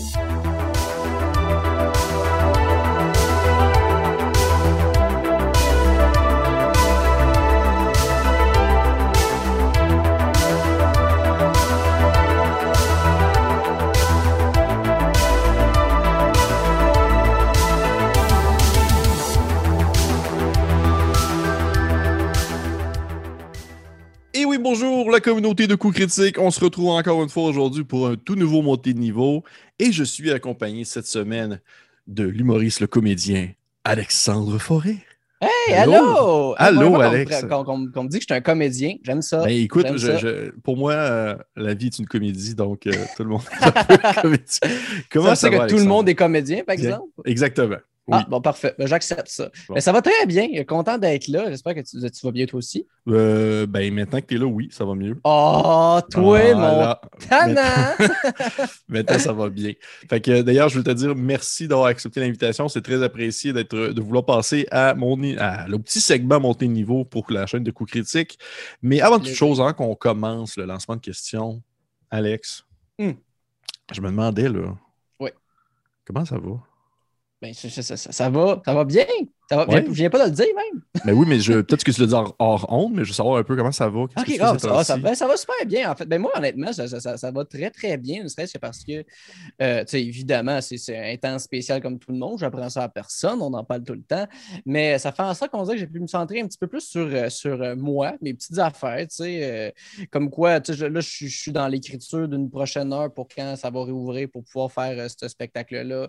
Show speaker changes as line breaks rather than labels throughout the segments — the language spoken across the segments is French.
Et communauté de coups critiques. On se retrouve encore une fois aujourd'hui pour un tout nouveau montée de niveau. Et je suis accompagné cette semaine de l'humoriste, le comédien Alexandre Forêt.
Hey,
Allô?
allô!
Allô,
Qu'on-
Alex.
Qu'on- qu'on me dit que je suis un comédien. J'aime ça.
Ben, écoute,
J'aime
je-
ça.
je- pour moi, euh, la vie est une comédie, donc euh, tout le monde est un peu comédien. Comment
ça,
ça,
c'est
va,
que tout le monde est comédien, par exemple?
Exactement. Oui.
Ah, bon, parfait. Ben, J'accepte ça.
Bon.
Ben, ça va très bien. Content d'être là. J'espère que tu, tu vas bien toi aussi.
Euh, ben, maintenant que tu es là, oui, ça va mieux.
Oh, toi,
Ah,
mon
là. Maintenant, ça va bien. Fait que d'ailleurs, je veux te dire merci d'avoir accepté l'invitation. C'est très apprécié d'être, de vouloir passer à mon à le petit segment monter de niveau pour la chaîne de coups critiques. Mais avant toute chose, avant qu'on commence le lancement de questions, Alex,
Hmm.
je me demandais là.
Oui.
Comment ça va?
Ben, ça, ça- ça- ça va, ça va bien. Ça va,
Ouais.
Je viens pas de le dire, même.
Ben oui, mais je, peut-être que tu le dis hors, hors honte, mais je veux savoir un peu comment ça va.
OK, ah,
ces
ça, va, ça,
temps-ci?
ben, ça va super bien, en fait. Ben, moi, honnêtement, ça, ça- va très, très bien, ne serait-ce que parce que, euh, tu sais, évidemment, c'est un temps spécial comme tout le monde. J'apprends ça à personne, on en parle tout le temps. Mais ça fait en sorte qu'on dirait que j'ai pu me centrer un petit peu plus sur, euh, sur euh, moi, mes petites affaires, tu sais. euh, comme quoi, tu sais, je- là, je suis- je suis dans l'écriture d'une prochaine heure pour quand ça va réouvrir pour pouvoir faire euh, ce spectacle-là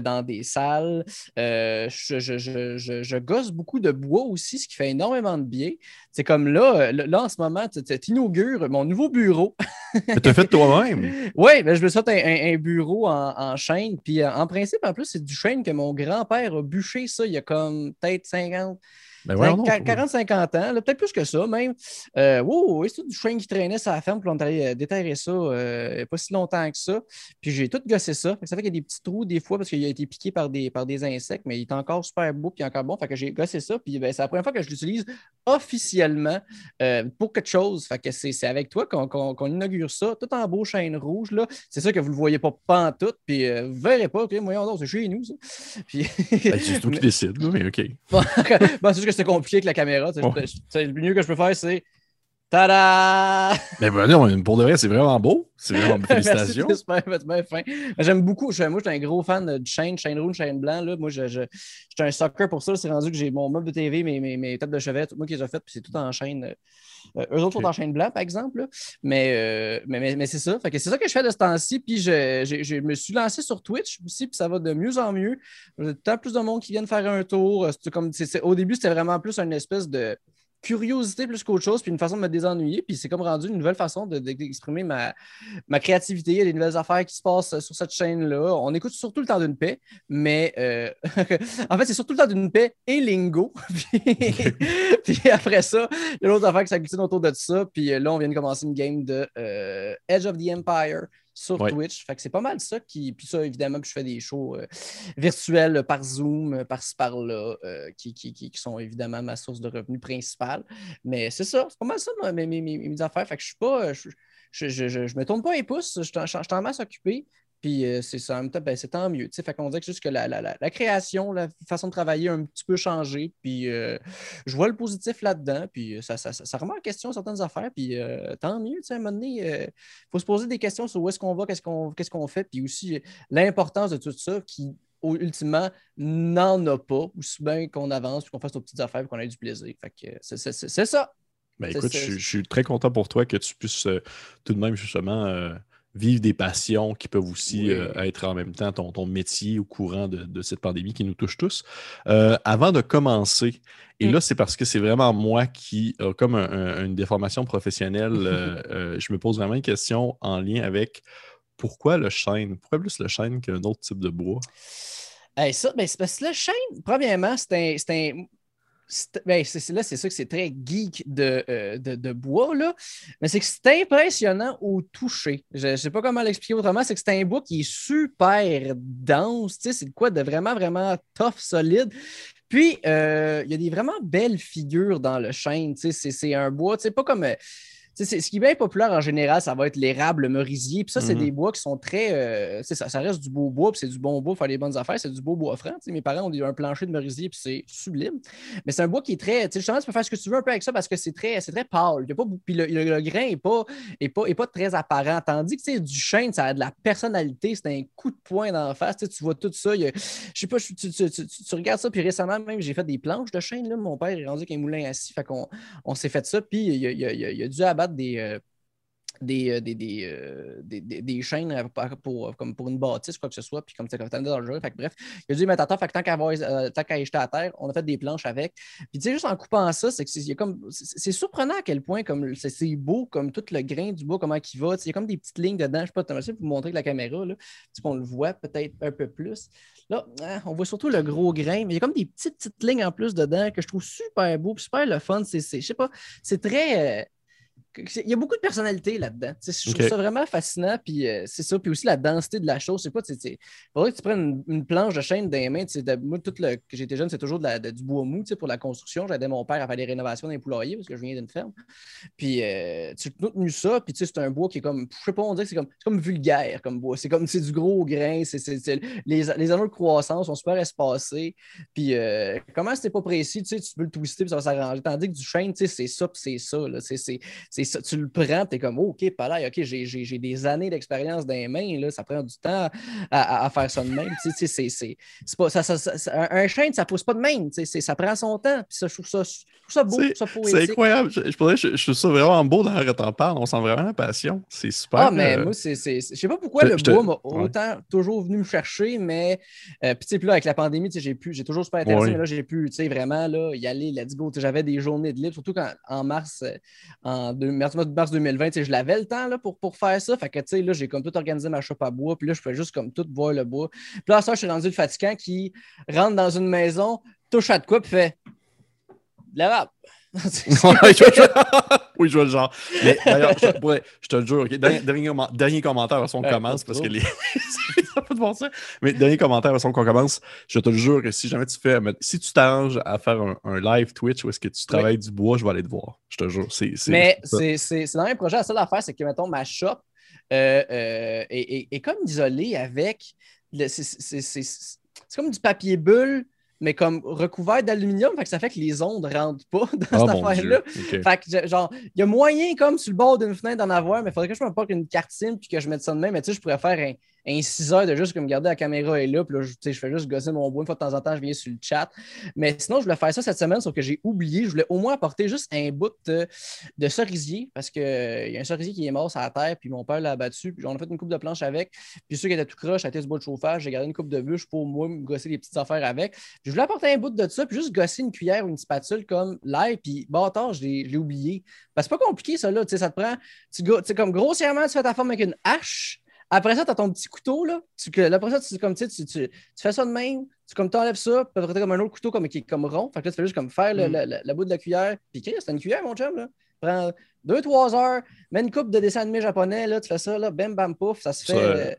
dans des salles. Je, je- je- gosse beaucoup de bois aussi, ce qui fait énormément de bien. C'est comme là, euh, là, en ce moment, tu tu inaugures mon nouveau bureau.
Mais t'as fait toi-même.
Oui, ben, je me souhaite un, un- un bureau en, en chaîne. Puis euh, en principe, en plus, c'est du chêne que mon grand-père a bûché ça il y a comme peut-être 50,
Ben voyons donc.
40-50 ans, là, peut-être plus que ça même. Euh, wow, c'est tout du chêne qui traînait sur la ferme, puis on allé euh, déterrer ça euh, pas si longtemps que ça. Puis j'ai tout gossé ça. Fait que ça fait qu'il y a des petits trous des fois parce qu'il a été piqué par des, par des insectes, mais il est encore super beau puis encore bon. Fait que j'ai gossé ça. Puis ben, c'est la première fois que je l'utilise officiellement euh, pour quelque chose. Fait que c'est avec toi qu'on inaugure ça, tout en beau chêne rouge. là. C'est sûr que vous ne le voyez pas pantoute, puis euh, vous ne verrez pas. OK, voyons donc, c'est chez nous, ça. Puis...
Ben, c'est toi qui décides, là, mais OK.
Bon, c'est juste que c'est compliqué avec la caméra.
Ouais.
je- le mieux que je peux faire, c'est. Tada!
Mais ben non, pour de vrai, c'est vraiment beau. C'est vraiment félicitations.
Merci, c'est super, c'est bien fin. J'aime beaucoup. Je, moi, je suis un gros fan de chaîne, chaîne rouge, chaîne blanc. Là. Moi, je, je, j'étais un sucker pour ça. C'est rendu que j'ai mon meuble de TV, mes, mes, mes têtes de chevet, tout moi qui les ai faites, puis c'est tout en chaîne. Euh, eux autres sont en chaîne blanc, par exemple. là. Mais, euh, mais, mais, mais c'est ça. Fait que c'est ça que je fais de ce temps-ci. Puis je, je- je me suis lancé sur Twitch aussi, puis ça va de mieux en mieux. J'ai temps plus de monde qui viennent faire un tour. Euh, c'est comme, au début, c'était vraiment plus une espèce de curiosité plus qu'autre chose, puis une façon de me désennuyer. Puis c'est comme rendu une nouvelle façon de- de- d'exprimer ma, ma créativité. Il y a des nouvelles affaires qui se passent sur cette chaîne-là. On écoute surtout le temps d'une paix, mais euh, en fait, c'est surtout le temps d'une paix et lingo. puis, puis après ça, il y a l'autre affaire qui s'agglutine autour de ça. Puis euh, là, on vient de commencer une game de euh, Edge of the Empire sur
Ouais.
Twitch. Fait que c'est pas mal ça qui. Puis ça, évidemment, puis je fais des shows euh, virtuels euh, par Zoom, euh, par-ci par-là, euh, qui, qui, qui, qui sont évidemment ma source de revenus principale. Mais c'est ça, c'est pas mal ça moi, mes, mes, mes, affaires. Fait que je suis pas. Je, je, je, je, me tourne pas un pouce, je suis en- je suis en masse occupé. Puis euh, c'est ça, en même temps, ben, c'est tant mieux. tu sais. Fait qu'on dirait que juste que la, la, la, la création, la façon de travailler a un petit peu changé. Puis euh, je vois le positif là-dedans. Puis euh, ça, ça, ça, ça remet en question certaines affaires. Puis euh, tant mieux. tu sais, À un moment donné, il faut se poser des questions sur où est-ce qu'on va, qu'est-ce qu'on qu'est-ce qu'on fait. Puis aussi l'importance de tout ça qui, ultimement, n'en a pas. Aussi bien qu'on avance, puis qu'on fasse nos petites affaires, puis qu'on ait du plaisir. Fait que c'est- ça.
Ben écoute, je, suis- je suis très content pour toi que tu puisses euh, tout de même justement euh, vivre des passions qui peuvent aussi
Oui.
euh, être en même temps ton, ton métier au courant de, de cette pandémie qui nous touche tous. Euh, avant de commencer, et
Mm.
là c'est parce que c'est vraiment moi qui a comme un- un- une déformation professionnelle, euh, euh, je me pose vraiment une question en lien avec pourquoi le chêne? Pourquoi plus le chêne qu'un autre type de bois?
Hey, ça, ben, c'est parce que le chêne, premièrement, c'est un. Ben, c'est- là, c'est sûr que c'est très geek de, euh, de, de bois, là. Mais c'est que c'est impressionnant au toucher. Je ne sais pas comment l'expliquer autrement. C'est que c'est un bois qui est super dense. tu sais, C'est quoi de vraiment, vraiment tough, solide. Puis, euh, il y a des vraiment belles figures dans le chêne. tu sais, C'est c'est un bois, tu sais, pas comme. euh, ce qui est bien populaire en général, ça va être l'érable, le merisier. Puis ça, c'est
Mhm.
des bois qui sont très. euh, ça, ça reste du beau bois, puis c'est du bon bois, pour faire des bonnes affaires, c'est du beau bois franc. Mes parents ont eu un plancher de merisier, puis c'est sublime. Mais c'est un bois qui est très. tu sais, Justement, tu peux faire ce que tu veux un peu avec ça parce que c'est très, c'est très pâle. Il y a pas, puis le, le- le grain n'est pas, est pas, est pas très apparent. Tandis que du chêne, ça a de la personnalité, c'est un coup de poing d'en face. Tu vois tout ça. y a- je sais pas, tu, tu- tu- tu- tu regardes ça, puis récemment, même, j'ai fait des planches de chêne. Là. Mon père est rendu avec un moulin assis, fait qu'on on s'est fait ça, puis il a, il a- il a- il a dû abattre des. euh, euh, des, des, euh, des, des- des chaînes pour, comme pour une bâtisse, quoi que ce soit, puis comme c'était dangereux. Fait que bref, il a dû mettre à terre. Fait que tant qu'à euh, jeter à terre, on a fait des planches avec. Puis tu sais, juste en coupant ça, c'est que c'est comme c'est surprenant à quel point comme c'est beau, comme tout le grain du bois, comment il va. Il y a comme des petites lignes dedans. Je sais pas, tu de vous montrer avec la caméra, là. Qu'on le voit peut-être un peu plus. Là, hein, on voit surtout le gros grain, mais il y a comme des petites, petites lignes en plus dedans que je trouve super beau, super le fun. C'est- je sais pas, c'est très. Il y a beaucoup de personnalité là-dedans. Je trouve ça vraiment fascinant. Puis euh, c'est ça. Puis aussi la densité de la chose. C'est pas, tu sais, faudrait que tu prennes une, une planche de chaîne dans les mains. de- moi, tout le, que j'étais jeune, c'est toujours de la- de- du bois mou pour la construction. J'aidais mon père à faire des rénovations dans les poulaillers parce que je viens d'une ferme. Puis euh, tu tenu ça. Puis c'est un bois qui est comme, je sais pas, on dirait que c'est comme, comme vulgaire comme bois. C'est comme, c'est du gros grain. C'est, les, les anneaux de croissance sont super espacés. Puis euh, comment c'était pas précis, tu peux le twister puis ça va s'arranger. Tandis que du sais, c'est ça puis c'est ça. c'est ça. Tu le prends, tu es comme, oh, OK, pas là, OK, j'ai, des années d'expérience dans les mains. Là, ça prend du temps à, à- à faire ça de même. Tu sais, c'est, pas, ça, ça- ça- un, chêne, ça pousse pas de même. tu sais, ça prend son temps. Puis ça, je trouve ça, je trouve ça beau, je trouve ça
C'est incroyable. Je, je, pourrais- je- je trouve ça vraiment beau dans quand t'en parles. On sent vraiment la passion. C'est super.
Ah, mais
euh,
moi, c'est. Je sais pas pourquoi le bois m'a
ouais.
autant toujours venu me chercher, mais. euh, puis, tu sais, là, avec la pandémie, tu sais, j'ai pu. J'ai toujours super intéressé,
Ouais.
mais là, j'ai pu, tu sais, vraiment, là, y aller, let's go. J'avais des journées de libre, surtout quand, en mars, euh, en mars, mars 2020, tu sais, je l'avais le temps, là, pour, pour faire ça. Fait que, tu sais, là, j'ai comme tout organisé ma shop à bois, puis là, je pouvais juste comme tout voir le bois. Puis là, ça, je suis rendu le fatigant qui rentre dans une maison, touche à de quoi, puis fait. De la vape.
Oui, je vois le genre. Mais d'ailleurs, je, te le jure, ok, dernier, dernier commen- dernier commentaire avant qu'on
Ouais,
commence, parce que les. ça pas de bon sens. Mais dernier commentaire avant qu'on commence, je te le jure que si jamais tu fais. Si tu t'arranges à faire un, un live Twitch où est-ce que tu travailles du bois, je vais aller te voir. Je te jure. C'est,
Mais
c'est
dans un projet. La seule affaire, c'est que, mettons, ma shop euh, euh, est, est- est comme isolée avec. c'est- comme du papier bulle, mais comme recouvert d'aluminium. Fait que ça fait que les ondes ne rentrent pas dans
Ah,
cette affaire-là. Fait que, genre, il y a moyen, comme sur le bord d'une fenêtre, d'en avoir, mais il faudrait que je me porte une cartine puis que je mette ça de même. Mais tu sais, je pourrais faire un, un 6 heures de juste comme garder la caméra est là, puis là, je, fais juste gosser mon bois. Une fois de temps en temps, je viens sur le chat. Mais sinon, je voulais faire ça cette semaine, sauf que j'ai oublié. Je voulais au moins apporter juste un bout de, de cerisier, parce qu'il y a un cerisier qui est mort sur la terre, puis mon père l'a abattu, puis on a fait une coupe de planche avec. Puis ceux qui étaient tout croche, été du bois de chauffage. J'ai gardé une coupe de bûche pour moi me gosser les petites affaires avec. Je voulais apporter un bout de ça, puis juste gosser une cuillère ou une spatule comme l'air, puis bâtard, je l'ai oublié. Parce que c'est pas compliqué, ça, là. Ça te prend. Tu sais, comme grossièrement, tu fais ta forme avec une hache. Après ça, tu as ton petit couteau, là. Tu, là, après ça, tu, comme, tu, sais, tu, tu, fais ça de même. Tu comme t'enlèves ça, puis après, t'as comme un autre couteau comme, qui est comme rond. Fait que là, tu fais juste comme faire
Mm.
le- le- la bout de la cuillère. Puis, c'est une cuillère, mon chum, là. Prends deux, trois heures, mets une coupe de dessin animé japonais, là, tu fais ça, là, bam, bam, pouf, ça se fait.
Ça,
euh,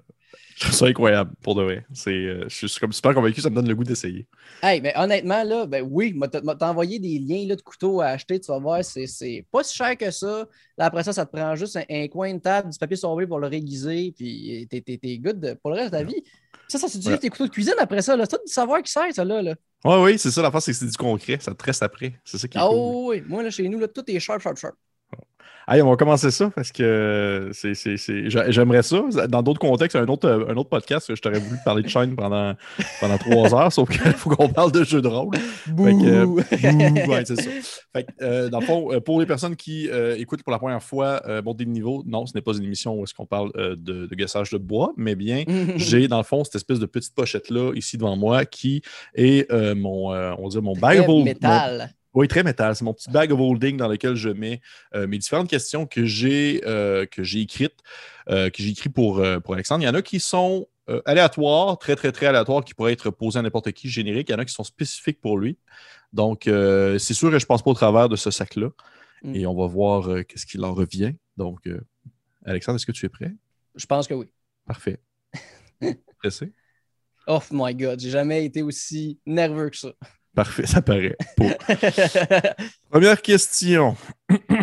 Je trouve ça incroyable, pour de vrai. Euh, je suis comme super convaincu, ça me donne le goût d'essayer.
Hey, mais honnêtement, là, ben oui, t'as envoyé des liens là, de couteaux à acheter, tu vas voir, c'est- pas si cher que ça. Là, après ça, ça te prend juste un, un coin de table, du papier sauvé pour le réguiser, puis t'es, t'es, good pour le reste de ta vie. Ça, ça s'utilise
Ouais.
tes couteaux de cuisine après ça. là? C'est tout du savoir qui sert, ça, là. là.
Oui, oui, c'est ça, la face, c'est que c'est du concret, ça te reste après. C'est ça qui est
Ah
cool.
oui, moi, là, chez nous, là, tout est sharp, sharp, sharp.
Allez, on va commencer ça parce que c'est, c'est, c'est- j'a- j'aimerais ça. Dans d'autres contextes, un autre, un autre podcast, je t'aurais voulu parler de chaîne pendant, pendant trois heures, sauf qu'il faut qu'on parle de jeux de rôle.
Bouh!
que, Bouh, ouais, c'est ça. Fait que, euh, dans le fond, euh, pour les personnes qui euh, écoutent pour la première fois euh, Monter de niveau, non, ce n'est pas une émission où est-ce qu'on parle euh, de, de gassage de bois, mais bien, j'ai dans le fond cette espèce de petite pochette-là ici devant moi qui est euh, mon, euh, on dire mon hold-
métal.
Oui, très métal. C'est mon petit bag of holding dans lequel je mets euh, mes différentes questions que j'ai euh, écrites, euh, que j'ai écrites pour, pour Alexandre. Il y en a qui sont aléatoires, très, très, très aléatoires, qui pourraient être posées à n'importe qui, génériques. Il y en a qui sont spécifiques pour lui. Donc, c'est sûr que je ne passe pas au travers de ce sac-là.
Mm.
Et on va voir qu'est-ce qu'il en revient. Donc, Alexandre, est-ce que tu es prêt?
Je pense que oui.
Parfait. Pressé?
Oh my God, j'ai jamais été aussi nerveux que ça.
Parfait, ça paraît. Pour- Première question. Oh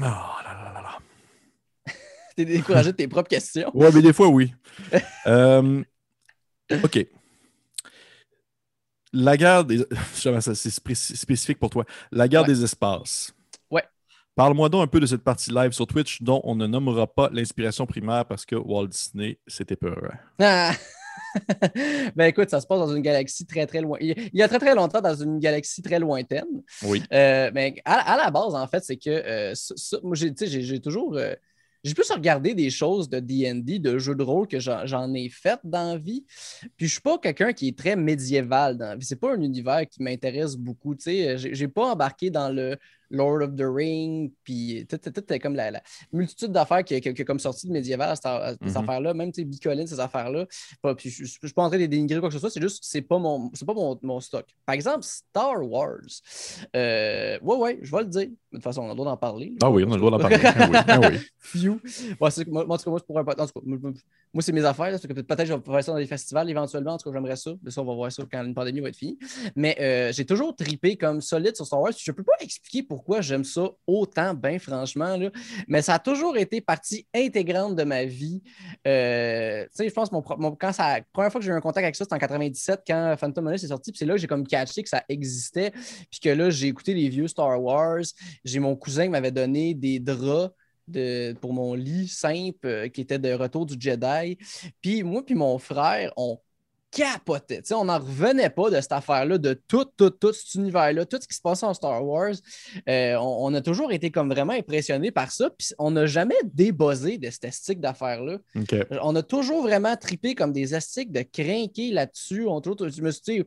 là là là là.
T'es découragé de tes propres questions?
Ouais, mais des fois, oui. Euh, OK. La guerre des. C'est spécifique pour toi. La guerre
Ouais.
des espaces.
Ouais.
Parle-moi donc un peu de cette partie live sur Twitch dont on ne nommera pas l'inspiration primaire parce que Walt Disney, c'était peur.
Ah! ben écoute, ça se passe dans une galaxie très très loin. Il y a très très longtemps dans une galaxie très lointaine.
Oui.
Euh, mais à, à la base, en fait, c'est que euh, ça- ça- moi, j'ai tu sais, j'ai- j'ai toujours. euh, j'ai plus regardé des choses de DD, de jeux de rôle que j'en ai fait dans la vie. Puis je suis pas quelqu'un qui est très médiéval dans la vie. C'est pas un univers qui m'intéresse beaucoup. Tu sais, j'ai pas embarqué dans le Lord of the Ring, puis tout, tout, tout, comme la, la multitude d'affaires qui, qui, qui comme sorti de médiéval, cette,
Mhm.
affaire-là, même tu sais, Bicoline, ces affaires-là. Puis je, je suis pas en train de dénigrer quoi que ce soit, c'est juste c'est pas mon c'est pas mon, mon stock. Par exemple, Star Wars. Euh, ouais, ouais, je vais le dire. De toute façon, on a le droit d'en parler.
Ah oui, on a le droit d'en parler. Ah oui, ah oui.
Ouais, moi, en tout cas, moi, c'est pour un pot- en tout cas, moi, c'est mes affaires. Peut-être que je vais faire ça dans des festivals éventuellement. En tout cas, j'aimerais ça. Mais ça, on va voir ça quand une pandémie va être finie. Mais euh, j'ai toujours tripé comme solide sur Star Wars. Je ne peux pas expliquer pourquoi j'aime ça autant, ben franchement. Là. Mais ça a toujours été partie intégrante de ma vie. Euh, tu sais, je pense que mon- quand ça, la première fois que j'ai eu un contact avec ça, c'était en 97 quand Phantom Menace est sorti. Puis c'est là que j'ai comme catché que ça existait. Puis que là, j'ai écouté les vieux Star Wars. J'ai mon cousin qui m'avait donné des draps de, pour mon lit simple euh, qui était de Retour du Jedi. Puis moi puis mon frère, on capotait. Tu sais, on n'en revenait pas de cette affaire-là, de tout, tout, tout cet univers-là, tout ce qui se passait en Star Wars. Euh, on, on a toujours été comme vraiment impressionnés par ça. Puis on n'a jamais débossé de cette esthétique d'affaires-là. On a toujours vraiment tripé comme des astiques de crinquer là-dessus. On, trouve- je me suis dit,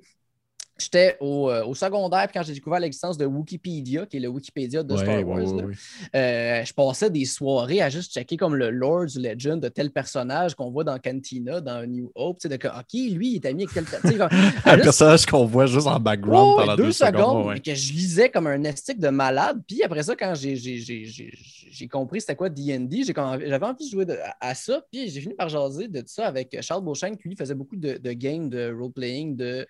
J'étais au, euh, au secondaire, puis quand j'ai découvert l'existence de Wikipédia, qui est le Wikipédia de
Ouais,
Star Wars,
ouais,
là,
ouais.
euh, je passais des soirées à juste checker comme le lore du legend de tel personnage qu'on voit dans Cantina, dans New Hope. Tu sais, de que, OK, lui, il est ami avec tel. comme-
Un
juste-
personnage qu'on voit juste en background pendant
deux,
deux,
secondes, que je lisais comme un estique de malade. Puis après ça, quand j'ai, compris c'était quoi D&D, j'avais envie de jouer de- à, à ça. Puis j'ai fini par jaser de ça avec Charles Beauchamp, qui lui faisait beaucoup de, de games de role-playing, de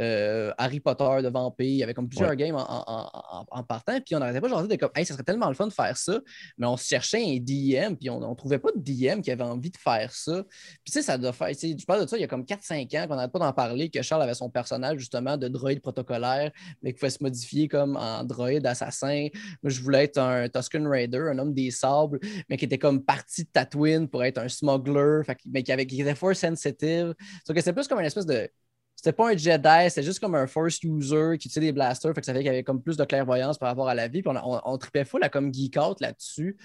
euh, Harry Potter, de Vampire. Il y avait comme plusieurs
Ouais.
games en, en- en- en partant. Puis on n'arrêtait pas de de comme, hey, ça serait tellement le fun de faire ça. Mais on cherchait un DM, puis on ne trouvait pas de DM qui avait envie de faire ça. Puis tu sais, ça doit faire. tu sais, Je parle de ça il y a comme 4-5 ans qu'on n'arrête pas d'en parler, que Charles avait son personnage justement de droïde protocolaire, mais qui pouvait se modifier comme en droïde assassin. Moi, je voulais être un Tusken Raider, un homme des sables, mais qui était comme parti de Tatooine pour être un smuggler, mais qui, avait, qui était force sensitive. Donc, c'était plus comme une espèce de. C'était pas un Jedi, c'était juste comme un Force user qui utilisait des blasters, fait que ça fait qu'il y avait comme plus de clairvoyance par rapport à la vie. On, tripait full à comme geek out là-dessus.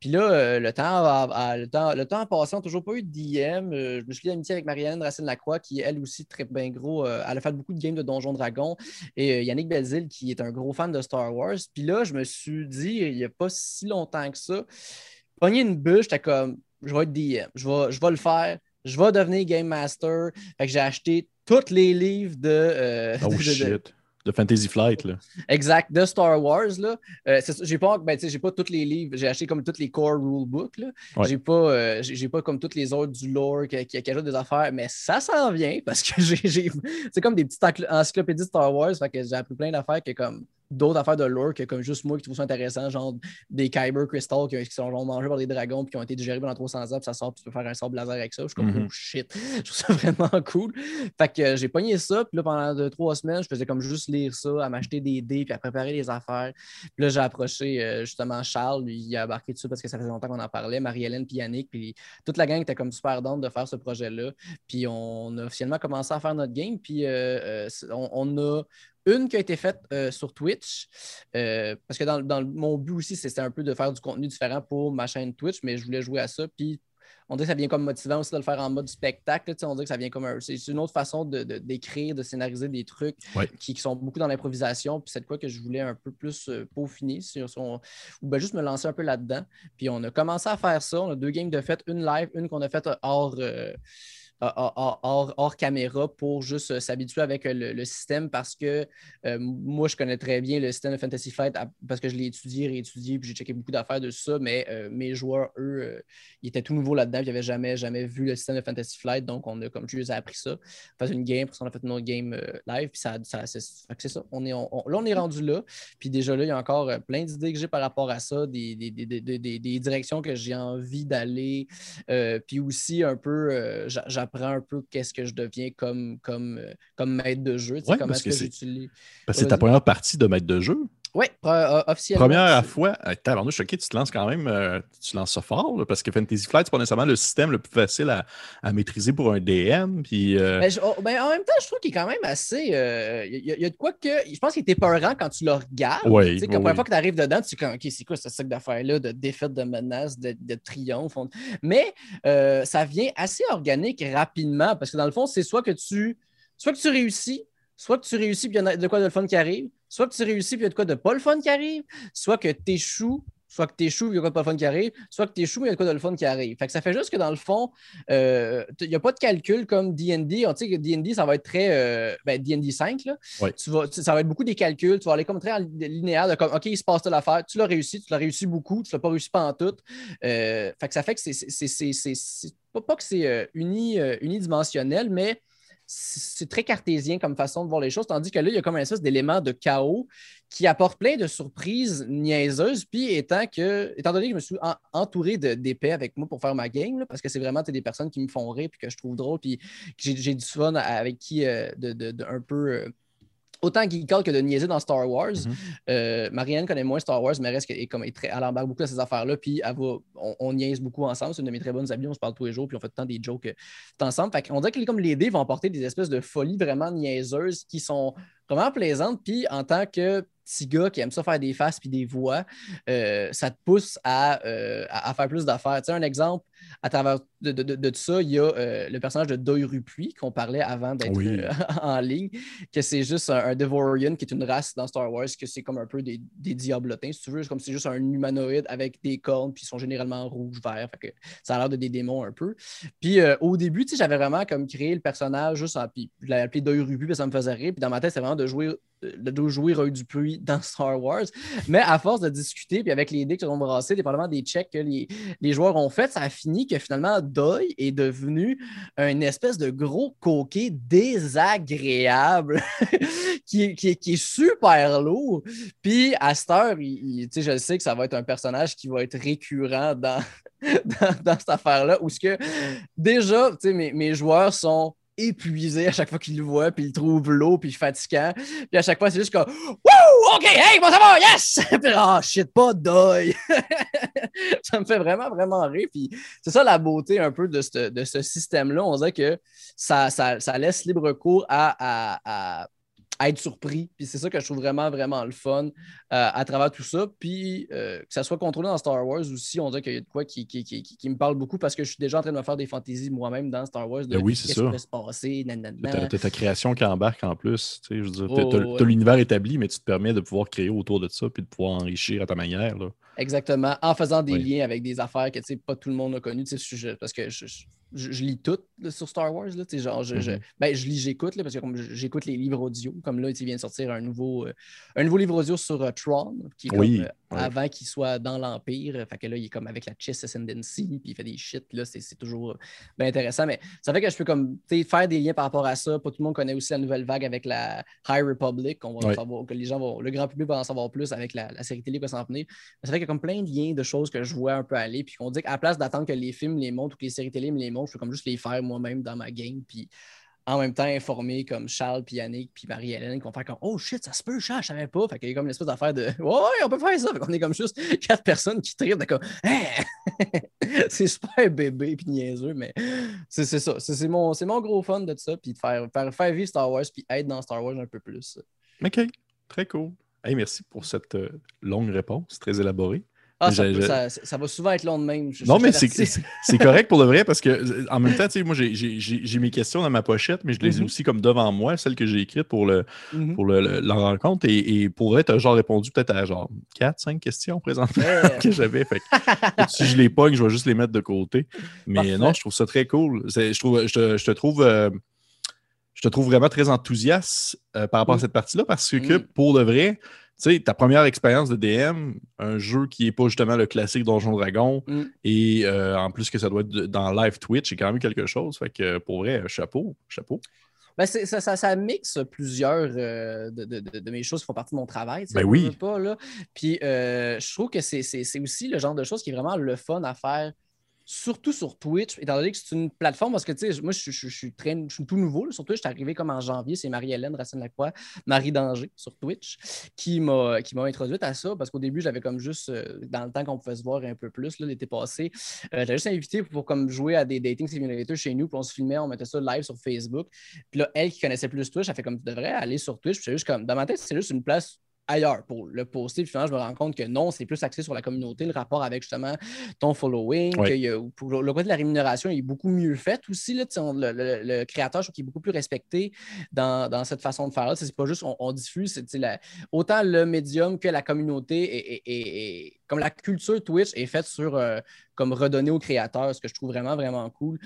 Puis là, euh, le, temps a, a- le, temps, le temps n'a toujours pas eu de DM. Euh, je me suis lié d'amitié avec Marianne Racine-Lacroix, qui elle aussi très bien gros. euh, elle a fait beaucoup de games de Donjons Dragons. Et Yannick Belzil, qui est un gros fan de Star Wars. Puis là, je me suis dit, il n'y a pas si longtemps que ça, pogner une bûche, j'étais comme, je vais être DM, je vais, je vais le faire, je vais devenir Game Master. Fait que j'ai acheté tous les livres de. euh,
Oh
de- de- de-
shit. De Fantasy Flight, là.
Exact, de Star Wars. Là. Euh, j'ai pas, ben, tu sais, j'ai pas tous les livres, j'ai acheté comme tous les core rulebooks. Là.
Ouais.
J'ai pas, euh, j'ai, pas comme toutes les autres du lore qui, qui, qui ajoutent des affaires, mais ça s'en vient parce que j'ai, c'est comme des petites encyclopédies de Star Wars. Fait que j'ai appris plein d'affaires que comme d'autres affaires de lore que comme juste moi qui trouve ça intéressant, genre des Kyber Crystal qui, qui sont genre, mangés par des dragons puis qui ont été digérés pendant 300 ans, puis ça sort, puis tu peux faire un sort laser avec ça. Je suis comme,
Mhm.
oh shit, je trouve ça vraiment cool. Fait que euh, j'ai pogné ça, puis là, pendant deux, trois semaines, je faisais comme juste lire ça, à m'acheter des dés, puis à préparer les affaires. Puis là, j'ai approché euh, justement Charles, lui, il a embarqué dessus parce que ça faisait longtemps qu'on en parlait, Marie-Hélène, puis Yannick, puis toute la gang était comme super d'onde de faire ce projet-là. Puis on a officiellement commencé à faire notre game, puis euh, on a une qui a été faite euh, sur Twitch, euh, parce que dans, mon but aussi, c'était un peu de faire du contenu différent pour ma chaîne Twitch, mais je voulais jouer à ça. Puis on dirait que ça vient comme motivant aussi de le faire en mode spectacle. on dirait que ça vient comme un. C'est c'est une autre façon de- de- d'écrire, de, scénariser des trucs
Ouais.
qui, qui sont beaucoup dans l'improvisation. Puis c'est de quoi que je voulais un peu plus euh, peaufiner sur son. Ou ben juste me lancer un peu là-dedans. Puis on a commencé à faire ça. On a deux games de fête, une live, une qu'on a faite hors. Euh, hors, caméra pour juste s'habituer avec le, système parce que moi, je connais très bien le système de Fantasy Flight parce que je l'ai étudié, réétudié, puis j'ai checké beaucoup d'affaires de ça, mais mes joueurs, eux, ils étaient tout nouveaux là-dedans, ils n'avaient jamais, jamais vu le système de Fantasy Flight, donc on a, comme les ai appris ça. On fait une game, puis on a fait une autre game live, puis ça, c'est ça. On est, là, on est rendu là, puis déjà là, il y a encore plein d'idées que j'ai par rapport à ça, des, des, directions que j'ai envie d'aller. Euh, puis aussi, un peu, euh, j'apprends un peu qu'est-ce que je deviens comme, comme, euh, comme maître de jeu.
comment est-ce que, j'utilise. Parce que c'est ta première partie de maître de jeu.
Oui, euh, officiellement.
Première fois, euh, suis choqué, tu te lances quand même, euh, tu lances ça fort, parce que Fantasy Flight, c'est pas nécessairement le système le plus facile à, maîtriser pour un DM. Puis,
ben, oh, ben, en même temps, je trouve qu'il est quand même assez. Il y, a de quoi que. Je pense qu'il était peurant quand tu le regardes.
Oui.
Tu sais, la première fois que tu arrives dedans, tu dis, OK, c'est quoi ce sac d'affaires-là de défaite, de menace, de, de triomphe? Mais ça vient assez organique rapidement, parce que dans le fond, c'est soit que tu. Soit que tu réussis, soit que tu réussis, puis il y a de quoi de le fun qui arrive, soit que tu réussis, puis il y a de quoi de pas le fun qui arrive, soit que tu échoues, soit que tu échoues, il y a quoi de pas le fun qui arrive, soit que tu échoues, il y a de quoi de le fun qui arrive. Fait que ça fait juste que dans le fond, euh, il n'y a pas de calcul comme DD. On sait que DD, ça va être très. Euh, ben, DD 5, là. Tu vas, ça va être beaucoup des calculs. Tu vas aller comme très linéaire de comme, OK, il se passe de l'affaire. Tu l'as réussi, tu l'as réussi beaucoup, tu l'as pas réussi pas en tout. Euh, fait que ça fait que c'est. Pas, pas que c'est uni, unidimensionnel, mais c'est très cartésien comme façon de voir les choses, tandis que là, il y a comme un espèce d'élément de chaos qui apporte plein de surprises niaiseuses. Puis étant que, étant donné que je me suis entouré d'épais avec moi pour faire ma game, parce que c'est vraiment des personnes qui me font rire puis que je trouve drôle, puis j'ai du fun avec qui euh, de, un peu. Euh, autant geekal que de niaiser dans Star Wars. Mm-hmm. Euh, Marianne connaît moins Star Wars, mais reste est comme, est très, elle embarque beaucoup à ces affaires-là. Puis elle va, on, niaise beaucoup ensemble. C'est une de mes très bonnes amies. On se parle tous les jours. Puis on fait temps des jokes euh, ensemble. Fait on dirait que comme les dés vont apporter des espèces de folies vraiment niaiseuses qui sont vraiment plaisantes. Puis en tant que petit gars qui aime ça faire des faces puis des voix, euh, ça te pousse à, à, faire plus d'affaires. Tu sais, un exemple, à travers de, tout ça, il y a euh, le personnage de Doirupuis qu'on parlait avant d'être euh, en ligne, que c'est juste un, Devorian qui est une race dans Star Wars, que c'est comme un peu des, des diablotins, si tu veux, comme c'est juste un humanoïde avec des cornes, puis ils sont généralement rouges, verts, fait que ça a l'air de des démons un peu. Puis euh, au début, tu sais, j'avais vraiment comme créé le personnage juste en, puis je l'avais appelé Doirupuis, parce que ça me faisait rire, puis dans ma tête, c'est vraiment de jouer de jouer Roy Dupuis dans Star Wars. Mais à force de discuter, puis avec les idées qui sont brassées, dépendamment des checks que les, les joueurs ont fait, ça a fini que finalement, Doy est devenu un espèce de gros coquet désagréable qui, qui, est super lourd. Puis à cette heure, je sais que ça va être un personnage qui va être récurrent dans, dans, cette affaire-là, où ce que déjà, mes, mes joueurs sont épuisé à chaque fois qu'il le voit, puis il trouve l'eau, puis fatigant. Puis à chaque fois, c'est juste comme Wouh! OK, hey, bon, ça va, yes! puis oh shit, pas d'oeil! ça me fait vraiment, vraiment rire. Puis c'est ça la beauté un peu de ce, système-là. On dirait que ça, ça, laisse libre cours à être surpris. Puis c'est ça que je trouve vraiment, vraiment le fun euh, à travers tout ça. Puis euh, que ça soit contrôlé dans Star Wars aussi, on dirait qu'il y a de quoi qui, qui, qui, qui, me parle beaucoup parce que je suis déjà en train de me faire des fantaisies moi-même dans Star Wars. De
ben oui, c'est ça.
Se passer,
T'as ta création qui embarque en plus. Tu sais, je veux dire, t'as, l'univers établi, mais tu te permets de pouvoir créer autour de ça puis de pouvoir enrichir à ta manière. Là.
Exactement, en faisant des liens avec des affaires que pas tout le monde a connues. Parce que je, je, lis tout sur Star Wars. Là, genre, je, je, mm-hmm. ben, je lis, j'écoute, parce que comme j'écoute les livres audio, comme là, il vient de sortir un nouveau, euh, un nouveau livre audio sur euh, Tron, qui est comme, avant qu'il soit dans l'Empire. Fait que là, il est comme avec la Chess Ascendancy, puis il fait des shit. Là, c'est, toujours bien intéressant. Mais ça fait que je peux comme faire des liens par rapport à ça. Pas tout le monde connaît aussi la nouvelle vague avec la High Republic, qu'on va savoir, que les gens vont, le grand public va en savoir plus avec la, série télé qui va s'en venir. Ça fait qu'il y a comme plein de liens de choses que je vois un peu aller. Puis on dit qu'à la place d'attendre que les films les montrent ou que les séries télé me les montrent, je peux comme juste les faire moi-même dans ma game. Puis en même temps informer comme Charles, puis Yannick, puis Marie-Hélène qui vont faire comme Oh shit, ça se peut, Charles, je savais pas. Fait qu'il y a comme une espèce d'affaire de Ouais, on peut faire ça. Fait qu'on est comme juste quatre personnes qui triment de comme C'est super bébé puis niaiseux, mais c'est ça. C'est mon, mon gros fun de ça, puis de faire, faire, faire vivre Star Wars, puis être dans Star Wars un peu plus.
OK, très cool. Hey, merci pour cette euh, longue réponse, très élaborée.
Ah, ça, va souvent être long de même.
non, mais c'est correct pour le vrai parce que en même temps, moi, j'ai mes questions dans ma pochette, mais je les ai mm-hmm. aussi comme devant moi, celles que j'ai écrites pour, le, mm-hmm. pour le, la rencontre. Et, et pour être genre répondu peut-être à genre 4, 5 questions présentement que j'avais. si je les pogne, je vais juste les mettre de côté. Mais non, je trouve ça très cool. Je, trouve, je, te trouve. Euh, je te trouve vraiment très enthousiaste euh, par rapport à mm. cette partie-là parce que mm. pour le vrai, tu sais, ta première expérience de DM, un jeu qui n'est pas justement le classique Donjon Dragon, mm. et euh, en plus que ça doit être dans live Twitch, c'est quand même quelque chose. Fait que pour vrai, chapeau, chapeau.
Ben ça, ça, ça, mixe plusieurs euh, de, mes choses qui font partie de mon travail.
Ben oui.
Pas, là. Puis je trouve que c'est aussi le genre de choses qui est vraiment le fun à faire surtout sur Twitch, étant donné que c'est une plateforme, parce que tu sais, moi, je, suis très, tout nouveau sur Twitch. Je suis arrivé comme en janvier, c'est Marie-Hélène Racine-Lacroix, Marie Danger sur Twitch, qui m'a introduite à ça, parce qu'au début, j'avais comme juste, euh, dans le temps qu'on pouvait se voir un peu plus, l'été passé, euh, j'avais juste invité pour comme jouer à des dating simulators chez nous, puis on se filmait, on mettait ça live sur Facebook. Puis là, elle qui connaissait plus Twitch, elle fait comme tu devrais aller sur Twitch. Puis juste comme, dans ma tête, c'est juste une place ailleurs pour le poster. Puis finalement, je me rends compte que non, c'est plus axé sur la communauté, le rapport avec justement ton following. pour le côté de la rémunération, il est beaucoup mieux fait aussi. Là, le, créateur, je trouve qu'il est beaucoup plus respecté dans, cette façon de faire-là. C'est pas juste on, diffuse, c'est autant le médium que la communauté et, comme la culture Twitch est faite sur euh, comme redonner aux créateurs, ce que je trouve vraiment, vraiment cool.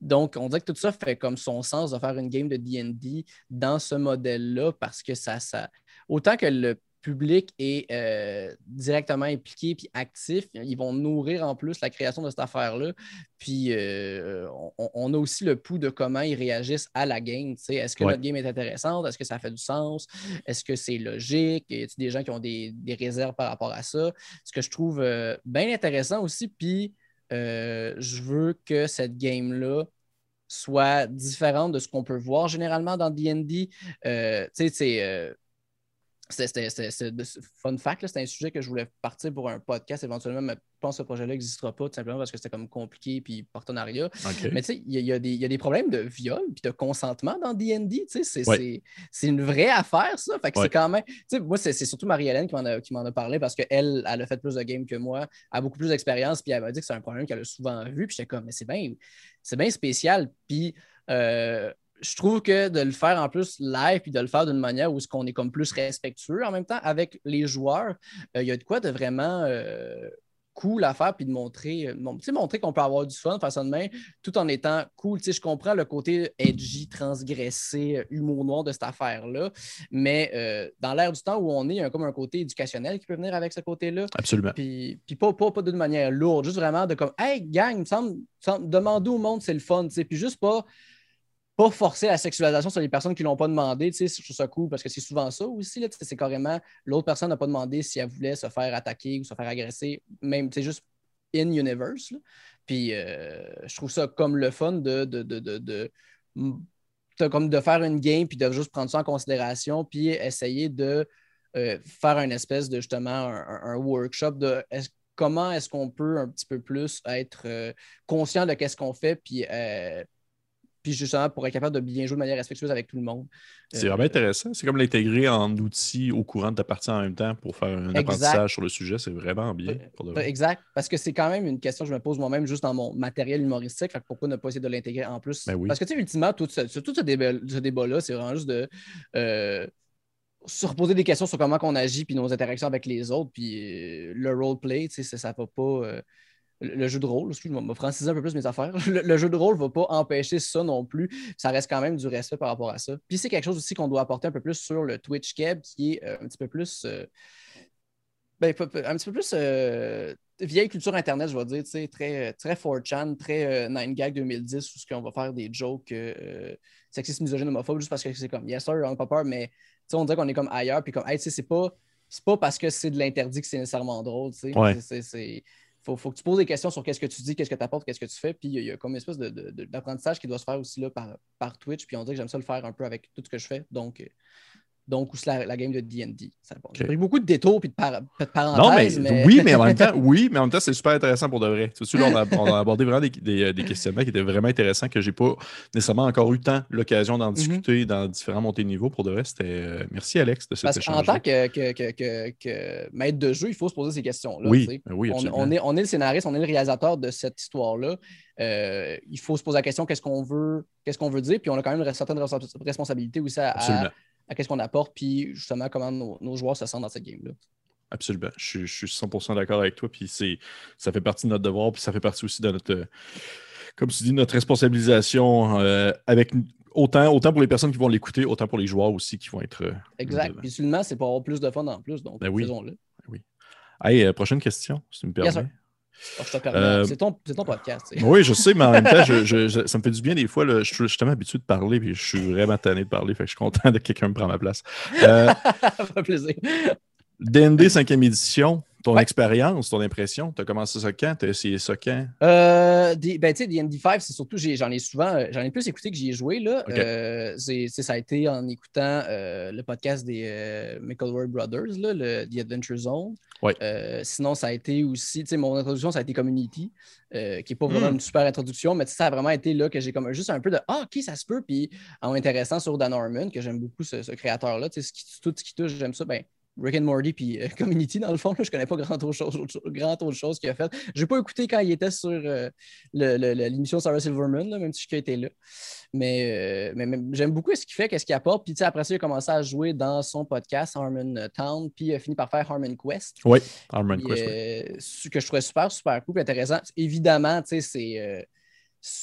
Donc, on dirait que tout ça fait comme son sens de faire une game de DD dans ce modèle-là parce que ça, ça, autant que le public est euh, directement impliqué puis actif. Ils vont nourrir en plus la création de cette affaire-là. Puis euh, on, a aussi le pouls de comment ils réagissent à la game. Est-ce que notre game est intéressante? Est-ce que ça fait du sens? Est-ce que c'est logique? Y a des gens qui ont des, réserves par rapport à ça? Ce que je trouve euh, bien intéressant aussi. Puis je veux que cette game-là soit différente de ce qu'on peut voir généralement dans D&D. tu sais, c'est c'était fun fact, c'était un sujet que je voulais partir pour un podcast éventuellement, mais je pense que ce projet-là n'existera pas tout simplement parce que c'était comme compliqué puis partenariat. Mais tu sais, il y, a des problèmes de viol puis de consentement dans D&D, tu sais, c'est une vraie affaire ça. Fait que c'est quand même, tu sais, moi c'est surtout Marie-Hélène qui m'en a, a, parlé parce qu'elle, elle a fait plus de games que moi, a beaucoup plus d'expérience puis elle m'a dit que c'est un problème qu'elle a souvent vu puis j'étais comme, mais c'est bien, c'est bien spécial puis euh, je trouve que de le faire en plus live puis de le faire d'une manière où ce qu'on est comme plus respectueux en même temps avec les joueurs, il euh, y a de quoi de vraiment euh, cool à faire puis de montrer, euh, montrer qu'on peut avoir du fun face à main tout en étant cool. je comprends le côté edgy, transgressé, humour noir de cette affaire-là, mais dans l'air du temps où on est, il y a comme un côté éducationnel qui peut venir avec ce côté-là.
Absolument.
Puis, puis pas, pas, d'une manière lourde, juste vraiment de comme Hey, gang, il me semble, demander au monde, c'est le fun, puis juste pas pas forcer la sexualisation sur les personnes qui ne l'ont pas demandé. Tu sais, je trouve ça parce que c'est souvent ça aussi. C'est carrément l'autre personne n'a pas demandé si elle voulait se faire attaquer ou se faire agresser, même c'est juste in universe. Puis euh, je trouve ça comme le fun de, de, de, comme de faire une game puis de juste prendre ça en considération puis essayer de euh, faire une espèce de justement un, workshop de comment est-ce qu'on peut un petit peu plus être euh, conscient de qu'est-ce qu'on fait puis puis justement pour être capable de bien jouer de manière respectueuse avec tout le monde.
C'est vraiment euh, intéressant. C'est comme l'intégrer en outil au courant de ta partie en même temps pour faire un apprentissage sur le sujet. C'est vraiment bien.
exact. Parce que c'est quand même une question que je me pose moi-même juste dans mon matériel humoristique. Fait pourquoi ne pas essayer de l'intégrer en plus?
Ben
Parce que tu sais, ultimement, tout ce, tout ce débat-là, c'est vraiment juste de. Euh, se reposer des questions sur comment on agit puis nos interactions avec les autres puis euh, le roleplay, tu sais, ça, ça va pas le jeu de rôle, excuse-moi, m'a francisé un peu plus mes affaires. Le, jeu de rôle ne va pas empêcher ça non plus. Ça reste quand même du respect par rapport à ça. Puis c'est quelque chose aussi qu'on doit apporter un peu plus sur le Twitch Keb, qui est euh, un petit peu plus. Euh, ben, un petit peu plus euh, vieille culture Internet, je vais dire, très, très 4chan, très 9gag 2010, où ce qu'on va faire des jokes sexistes, misogynes, homophobes, juste parce que c'est comme, yes sir, on n'a pas peur, mais on dirait qu'on est comme ailleurs, puis comme, hey, c'est pas, pas parce que c'est de l'interdit que c'est nécessairement drôle, c'est faut, faut que tu poses des questions sur qu'est-ce que tu dis, qu'est-ce que tu apportes, qu'est-ce que tu fais. Puis il y, a comme une espèce d'apprentissage qui doit se faire aussi là par, Twitch. Puis on dirait que j'aime ça le faire un peu avec tout ce que je fais. Donc, donc aussi la, game de D&D. J'ai pris beaucoup de détours et de,
parenthèses. Non, mais, Oui, mais en même temps, oui, mais en même temps, c'est super intéressant pour de vrai. On, a, abordé vraiment des, des, des, questionnements qui étaient vraiment intéressants que j'ai pas nécessairement encore eu tant l'occasion d'en mhm. discuter dans différents montées de niveau. Pour de vrai, c'était... Euh, merci, Alex, de cet
Parce qu'en tant que, que, maître de jeu, il faut se poser ces questions-là.
Oui, oui
on, est, on est le scénariste, on est le réalisateur de cette histoire-là. Euh, il faut se poser la question qu'est-ce qu'on veut, qu'est-ce qu'on veut dire, puis on a quand même une certaine responsabilité aussi à, à, qu'est-ce qu'on apporte, puis justement comment nos, joueurs se sentent dans cette game-là.
Absolument. Je, suis 100% d'accord avec toi, puis ça fait partie de notre devoir, puis ça fait partie aussi de notre, comme tu dis, notre responsabilisation euh, avec autant, autant pour les personnes qui vont l'écouter, autant pour les joueurs aussi qui vont être. Euh,
exact. Puis seulement, c'est pour avoir plus de fun en plus, donc
ben
faisons-le.
Ben oui. prochaine question, si tu me permets.
Oh, euh, c'est ton, podcast.
Oui, je sais, mais en même temps, ça me fait du bien des fois. je, suis justement habitué de parler, puis je suis vraiment tanné de parler, fait que je suis content de quelqu'un me prendre ma place. Euh,
ça fait plaisir.
DND 5e édition, ton expérience, ton impression, tu as commencé ça quand? Tu as essayé ça quand?
Euh, ben, tu sais, DND5, c'est surtout, j'en ai, souvent, euh, j'en ai plus écouté que j'y ai joué. Là. Euh, ça a été en écoutant le podcast des McElroy Brothers, là, le, The Adventure Zone. sinon, ça a été aussi, tu sais, mon introduction, ça a été Community, qui n'est pas vraiment hmm. une super introduction, mais ça a vraiment été là que j'ai comme juste un peu de Ah, ok, ça se peut. Puis en m'intéressant sur Dan Norman, que j'aime beaucoup ce, créateur-là, tu sais, tout ce qui touche, j'aime ça, ben Rick and Morty puis euh, Community, dans le fond. Là, je connais pas grand autre chose, grand autre chose qu'il a fait. Je n'ai pas écouté quand il était sur euh, l'émission Sarah Silverman, même si je été là. Mais, euh, mais, j'aime beaucoup ce qu'il fait, qu'est-ce qu'il apporte. Puis après ça, il a commencé à jouer dans son podcast Harmon Town, puis il a fini par faire Harmon Quest.
Oui, Harmon Quest.
Ce que je trouvais super, super cool, intéressant. Évidemment, tu sais, c'est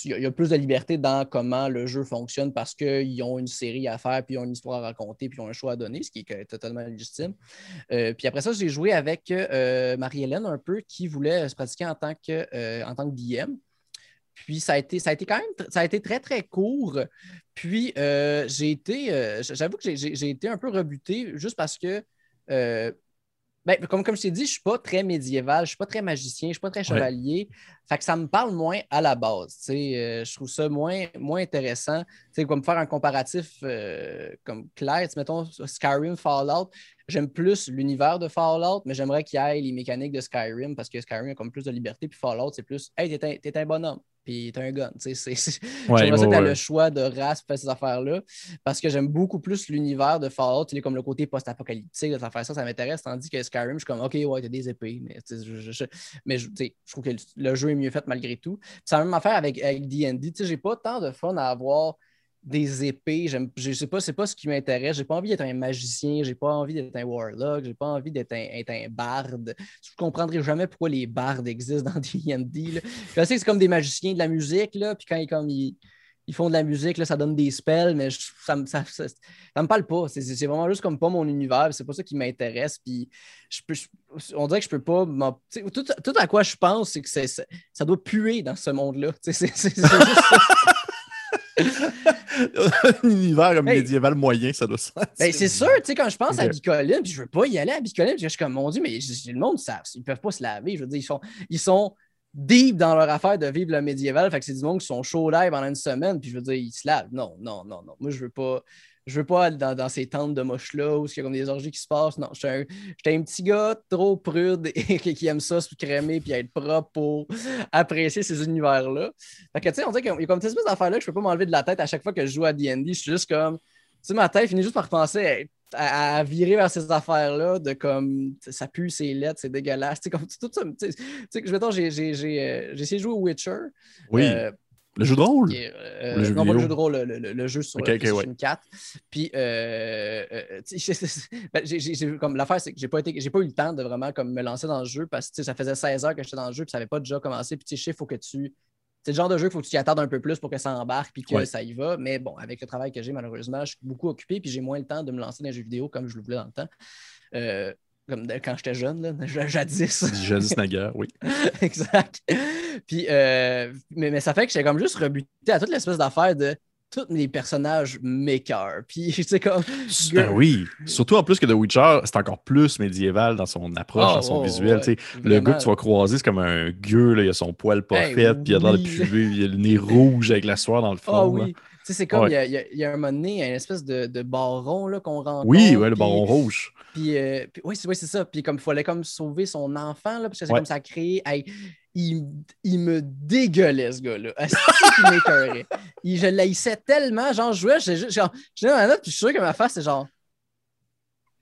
il y a plus de liberté dans comment le jeu fonctionne parce qu'ils ont une série à faire, puis ils ont une histoire à raconter, puis ils ont un choix à donner, ce qui est totalement légitime. Euh, puis après ça, j'ai joué avec euh, Marie-Hélène un peu qui voulait se pratiquer en tant que, euh, en tant que DM. Puis ça a été, ça a été quand même ça a été très, très court. Puis j'ai été, j'avoue que j'ai été un peu rebuté juste parce que ben, comme, comme je t'ai dit, je ne suis pas très médiéval, je ne suis pas très magicien, je ne suis pas très chevalier. Fait que ça me parle moins à la base. Euh, je trouve ça moins, moins intéressant. comme faire un comparatif euh, comme clair, mettons Skyrim, Fallout. J'aime plus l'univers de Fallout, mais j'aimerais qu'il y ait les mécaniques de Skyrim parce que Skyrim a comme plus de liberté, puis Fallout, c'est plus Hey, t'es un bonhomme puis t'as un gun. C'est, c'est... Ouais, J'aimerais ça que tu le choix de race pour faire ces affaires-là, parce que j'aime beaucoup plus l'univers de Fallout, est comme le côté post-apocalyptique de faire ça, ça m'intéresse, tandis que Skyrim, je suis comme, OK, ouais, t'as des épées, mais, je, je, mais je, je trouve que le jeu est mieux fait malgré tout. C'est la même affaire avec, avec D&D, j'ai pas tant de fun à avoir des épées. Je sais pas, c'est pas ce qui m'intéresse. J'ai pas envie d'être un magicien, j'ai pas envie d'être un warlock, j'ai pas envie d'être un, un, barde. Je comprendrai jamais pourquoi les bardes existent dans D&D. Je sais que c'est comme des magiciens de la musique, là, puis quand ils, font de la musique, là, ça donne des spells, mais ça, me parle pas. C'est vraiment juste comme pas mon univers, c'est pas ça qui m'intéresse. Puis on dirait que je peux pas. Tout, à quoi je pense, c'est que ça doit puer dans ce monde-là. C'est
un univers médiéval moyen, ça doit se
ben, C'est sûr, tu sais, quand je pense à Bicoline, puis je veux pas y aller à Bicoline, je suis comme, mon Dieu, mais le monde, ça, ils peuvent pas se laver. Je veux dire, ils sont, ils sont deep dans leur affaire de vivre le médiéval. Fait que c'est du monde qui sont chaud live pendant une semaine, puis je veux dire, ils se lavent. Non, non, non, non. Moi, je veux pas je veux pas aller dans, ces tentes de moches-là où il y a comme des orgies qui se passent. Non, j'étais un, un, petit gars trop prude et qui aime ça se crémer puis être propre pour apprécier ces univers-là. Fait que, tu sais, on dirait qu'il y a comme cette espèce d'affaire-là que je peux pas m'enlever de la tête à chaque fois que je joue à D&D. Je suis juste comme... Tu sais, ma tête finit juste par penser à, virer vers ces affaires-là de comme ça pue, c'est lettres, c'est dégueulasse. Tu sais, comme tout ça. Tu sais, je j'ai, j'ai, j'ai, euh, j'ai essayé de jouer au Witcher.
Oui. Euh, le jeu de rôle?
Euh, le jeu non, pas le jeu de rôle, le, jeu sur okay, PlayStation 4. Puis, euh, euh ben, comme l'affaire, c'est que j'ai pas, été, j'ai pas eu le temps de vraiment comme, me lancer dans le jeu parce que ça faisait 16 heures que j'étais dans le jeu puis ça n'avait pas déjà commencé. Puis, tu sais, il faut que tu. C'est le genre de jeu qu'il faut que tu t'y attardes un peu plus pour que ça embarque puis que ça y va. Mais bon, avec le travail que j'ai, malheureusement, je suis beaucoup occupé puis j'ai moins le temps de me lancer dans les jeux vidéo comme je le voulais dans le temps. Comme quand j'étais jeune, là, jadis.
Jadis naguère, oui.
exact. Puis, euh, mais, mais, ça fait que j'étais comme juste rebuté à toute l'espèce d'affaire de tous les personnages makers. Puis, tu sais, comme.
Ben oui. Surtout en plus que The Witcher, c'est encore plus médiéval dans son approche, dans son oh, visuel. le gars que tu vas croiser, c'est comme un gueux, là, il a son poil pas fait, puis il a l'air de puer, il a le nez rouge avec la soie dans le fond.
Ah oui. sais, c'est comme, il y, a, y, a un moment donné, il y a une espèce de, de baron qu'on rencontre.
Oui, ouais, le baron rouge.
Puis, euh, oui, c'est ça. Puis comme il fallait comme sauver son enfant, là, parce que c'est comme ça créé. il, il, me dégueulait, ce gars-là. il Je l'haïssais tellement. Genre, je jouais, genre, dans la note, puis je suis sûr que ma face, c'est genre.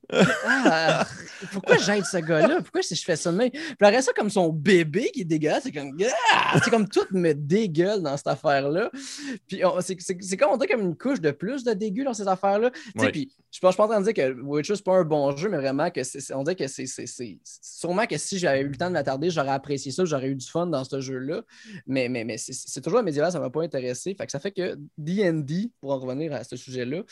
Ah, pourquoi j'aide ce gars-là? Pourquoi si je fais ça de même? Puis ça comme son bébé qui est dégueulasse. C'est comme, ah! c'est comme tout me dégueule dans cette affaire-là. Puis c'est comme on dirait comme une couche de plus de dégueu dans ces affaires-là. Puis je pense pas en train de dire que Witcher, c'est pas un bon jeu, mais vraiment que c'est, on dirait que c'est, sûrement que si j'avais eu le temps de m'attarder, j'aurais apprécié ça, j'aurais eu du fun dans ce jeu-là. Mais, mais, mais c'est, toujours un médiéval, ça m'a pas intéressé. Fait que ça fait que D&D, pour en revenir à ce sujet-là,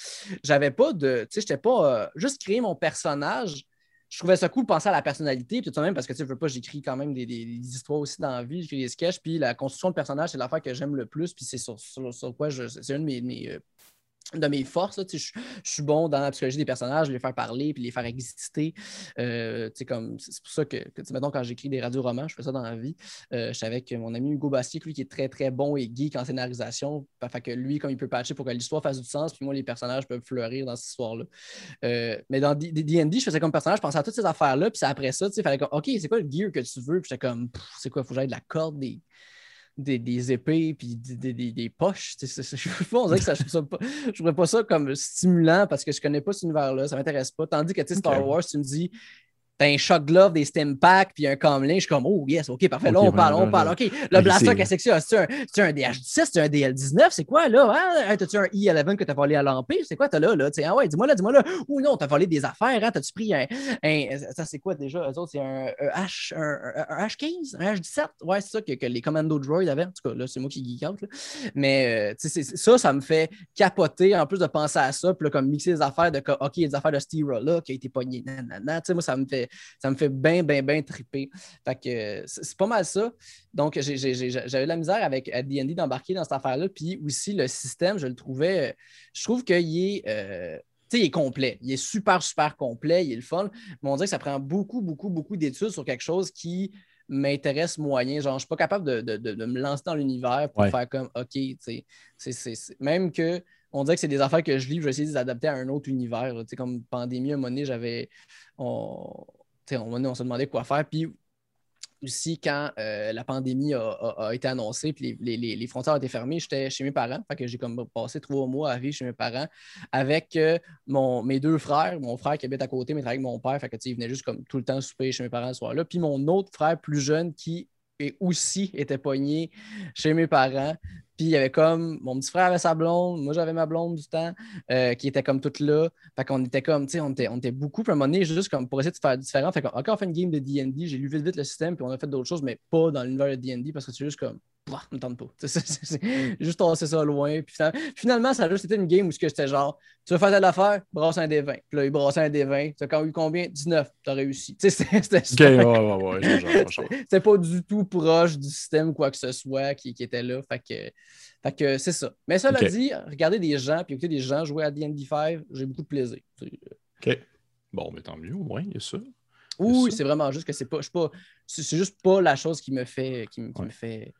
j'avais pas de, tu sais, j'étais pas euh, juste créer mon personnage je trouvais ça cool de penser à la personnalité, tout même, parce que tu veux pas, j'écris quand même des, histoires aussi dans la vie, j'écris des sketchs, puis la construction de personnage, c'est l'affaire que j'aime le plus, puis c'est sur, quoi je. C'est une de mes, euh, de mes forces. je, suis bon dans la psychologie des personnages, les faire parler puis les faire exister. Euh, c'est pour ça que, que mettons, quand j'écris des radioromans, je fais ça dans la vie. Euh, je suis avec mon ami Hugo Bastier, lui qui est très très bon et geek en scénarisation. Fait que lui, comme il peut patcher pour que l'histoire fasse du sens, puis moi, les personnages peuvent fleurir dans cette histoire-là. Euh, mais dans D&D, je faisais comme personnage, je pensais à toutes ces affaires-là, puis après ça, il fallait comme, OK, c'est quoi le gear que tu veux? Puis j'étais comme, c'est quoi, faut que j'aille de la corde, des des, épées puis des, des, poches. Je on dirait que ça, je ne pas, pas ça comme stimulant parce que je ne connais pas cet univers-là, ça ne m'intéresse pas. Tandis que Star Wars, tu me dis t'as un shock glove, des stem packs, puis un comlin. Je suis comme, oh yes, ok, parfait. Là, on parle, on parle. OK, le blaster, qu'est-ce que c'est? C'est un, un DH17, c'est un DL19, c'est quoi là? Hein? T'as-tu un E11 que t'as volé à l'Empire? C'est quoi t'as là? là? ah ouais, dis-moi là, dis-moi là. Ou non, t'as volé des affaires, hein? T'as-tu pris un, Ça, c'est quoi déjà? Eux autres, c'est un, H, un, H15, un H17? Ouais, c'est ça que, les Commando Droid avaient. En tout cas, là, c'est moi qui geek out. Là. Mais euh, ça, ça me fait capoter en plus de penser à ça, puis là, comme mixer les affaires de, OK, des affaires de Steve là qui a été pogné, nanana. Tu sais, moi, ça me fait ça me fait bien, bien, bien triper. Fait que c'est pas mal ça. Donc, j'avais de la misère avec D&D d'embarquer dans cette affaire-là. Puis aussi, le système, je le trouvais, je trouve qu'il est... Euh, il est complet. Il est super, super complet. Il est le fun. Mais on dirait que ça prend beaucoup, beaucoup, beaucoup d'études sur quelque chose qui m'intéresse moyen. Genre, je ne suis pas capable de, me lancer dans l'univers pour faire comme OK, c'est même que on dirait que c'est des affaires que je lis, je vais essayer de les adapter à un autre univers. Comme pandémie, à un moment donné, j'avais on, on se demandait quoi faire. Puis aussi, quand euh, la pandémie a, été annoncée, puis les, frontières ont été fermées, j'étais chez mes parents. J'ai comme passé trois mois à vivre chez mes parents avec euh, mon, mes deux frères, mon frère qui habite à côté, mais avec mon père. Il venait juste comme tout le temps souper chez mes parents ce soir-là. Puis mon autre frère plus jeune qui aussi était pogné chez mes parents. Puis il y avait comme mon petit frère avait sa blonde, moi j'avais ma blonde du temps, euh, qui était comme toute là. Fait qu'on était comme, tu sais, on était, on était beaucoup. Puis à un moment donné, juste comme pour essayer de faire différent. Fait qu'on on fait une game de DD, j'ai lu vite vite le système, puis on a fait d'autres choses, mais pas dans l'univers de DD parce que c'est juste comme, bah, me tente pas. Juste tasser ça loin. Puis finalement, ça a juste été une game où c'était genre, tu veux faire telle affaire, brasse un des 20. Puis là, il brassait un des 20. Tu as quand eu combien? 19. Tu as réussi. C'était
ouais, ouais,
ouais, pas du tout proche du système ou quoi que ce soit qui, qui était là. Fait que, fait que c'est ça. Mais ça l'a dit, regarder des gens, puis écouter des gens jouer à DD5, j'ai beaucoup de plaisir.
OK. Bon, mais tant mieux, au moins, il y a ça.
Oui, c'est vraiment juste que c'est pas, pas c'est juste pas la chose qui me fait, qui, me fait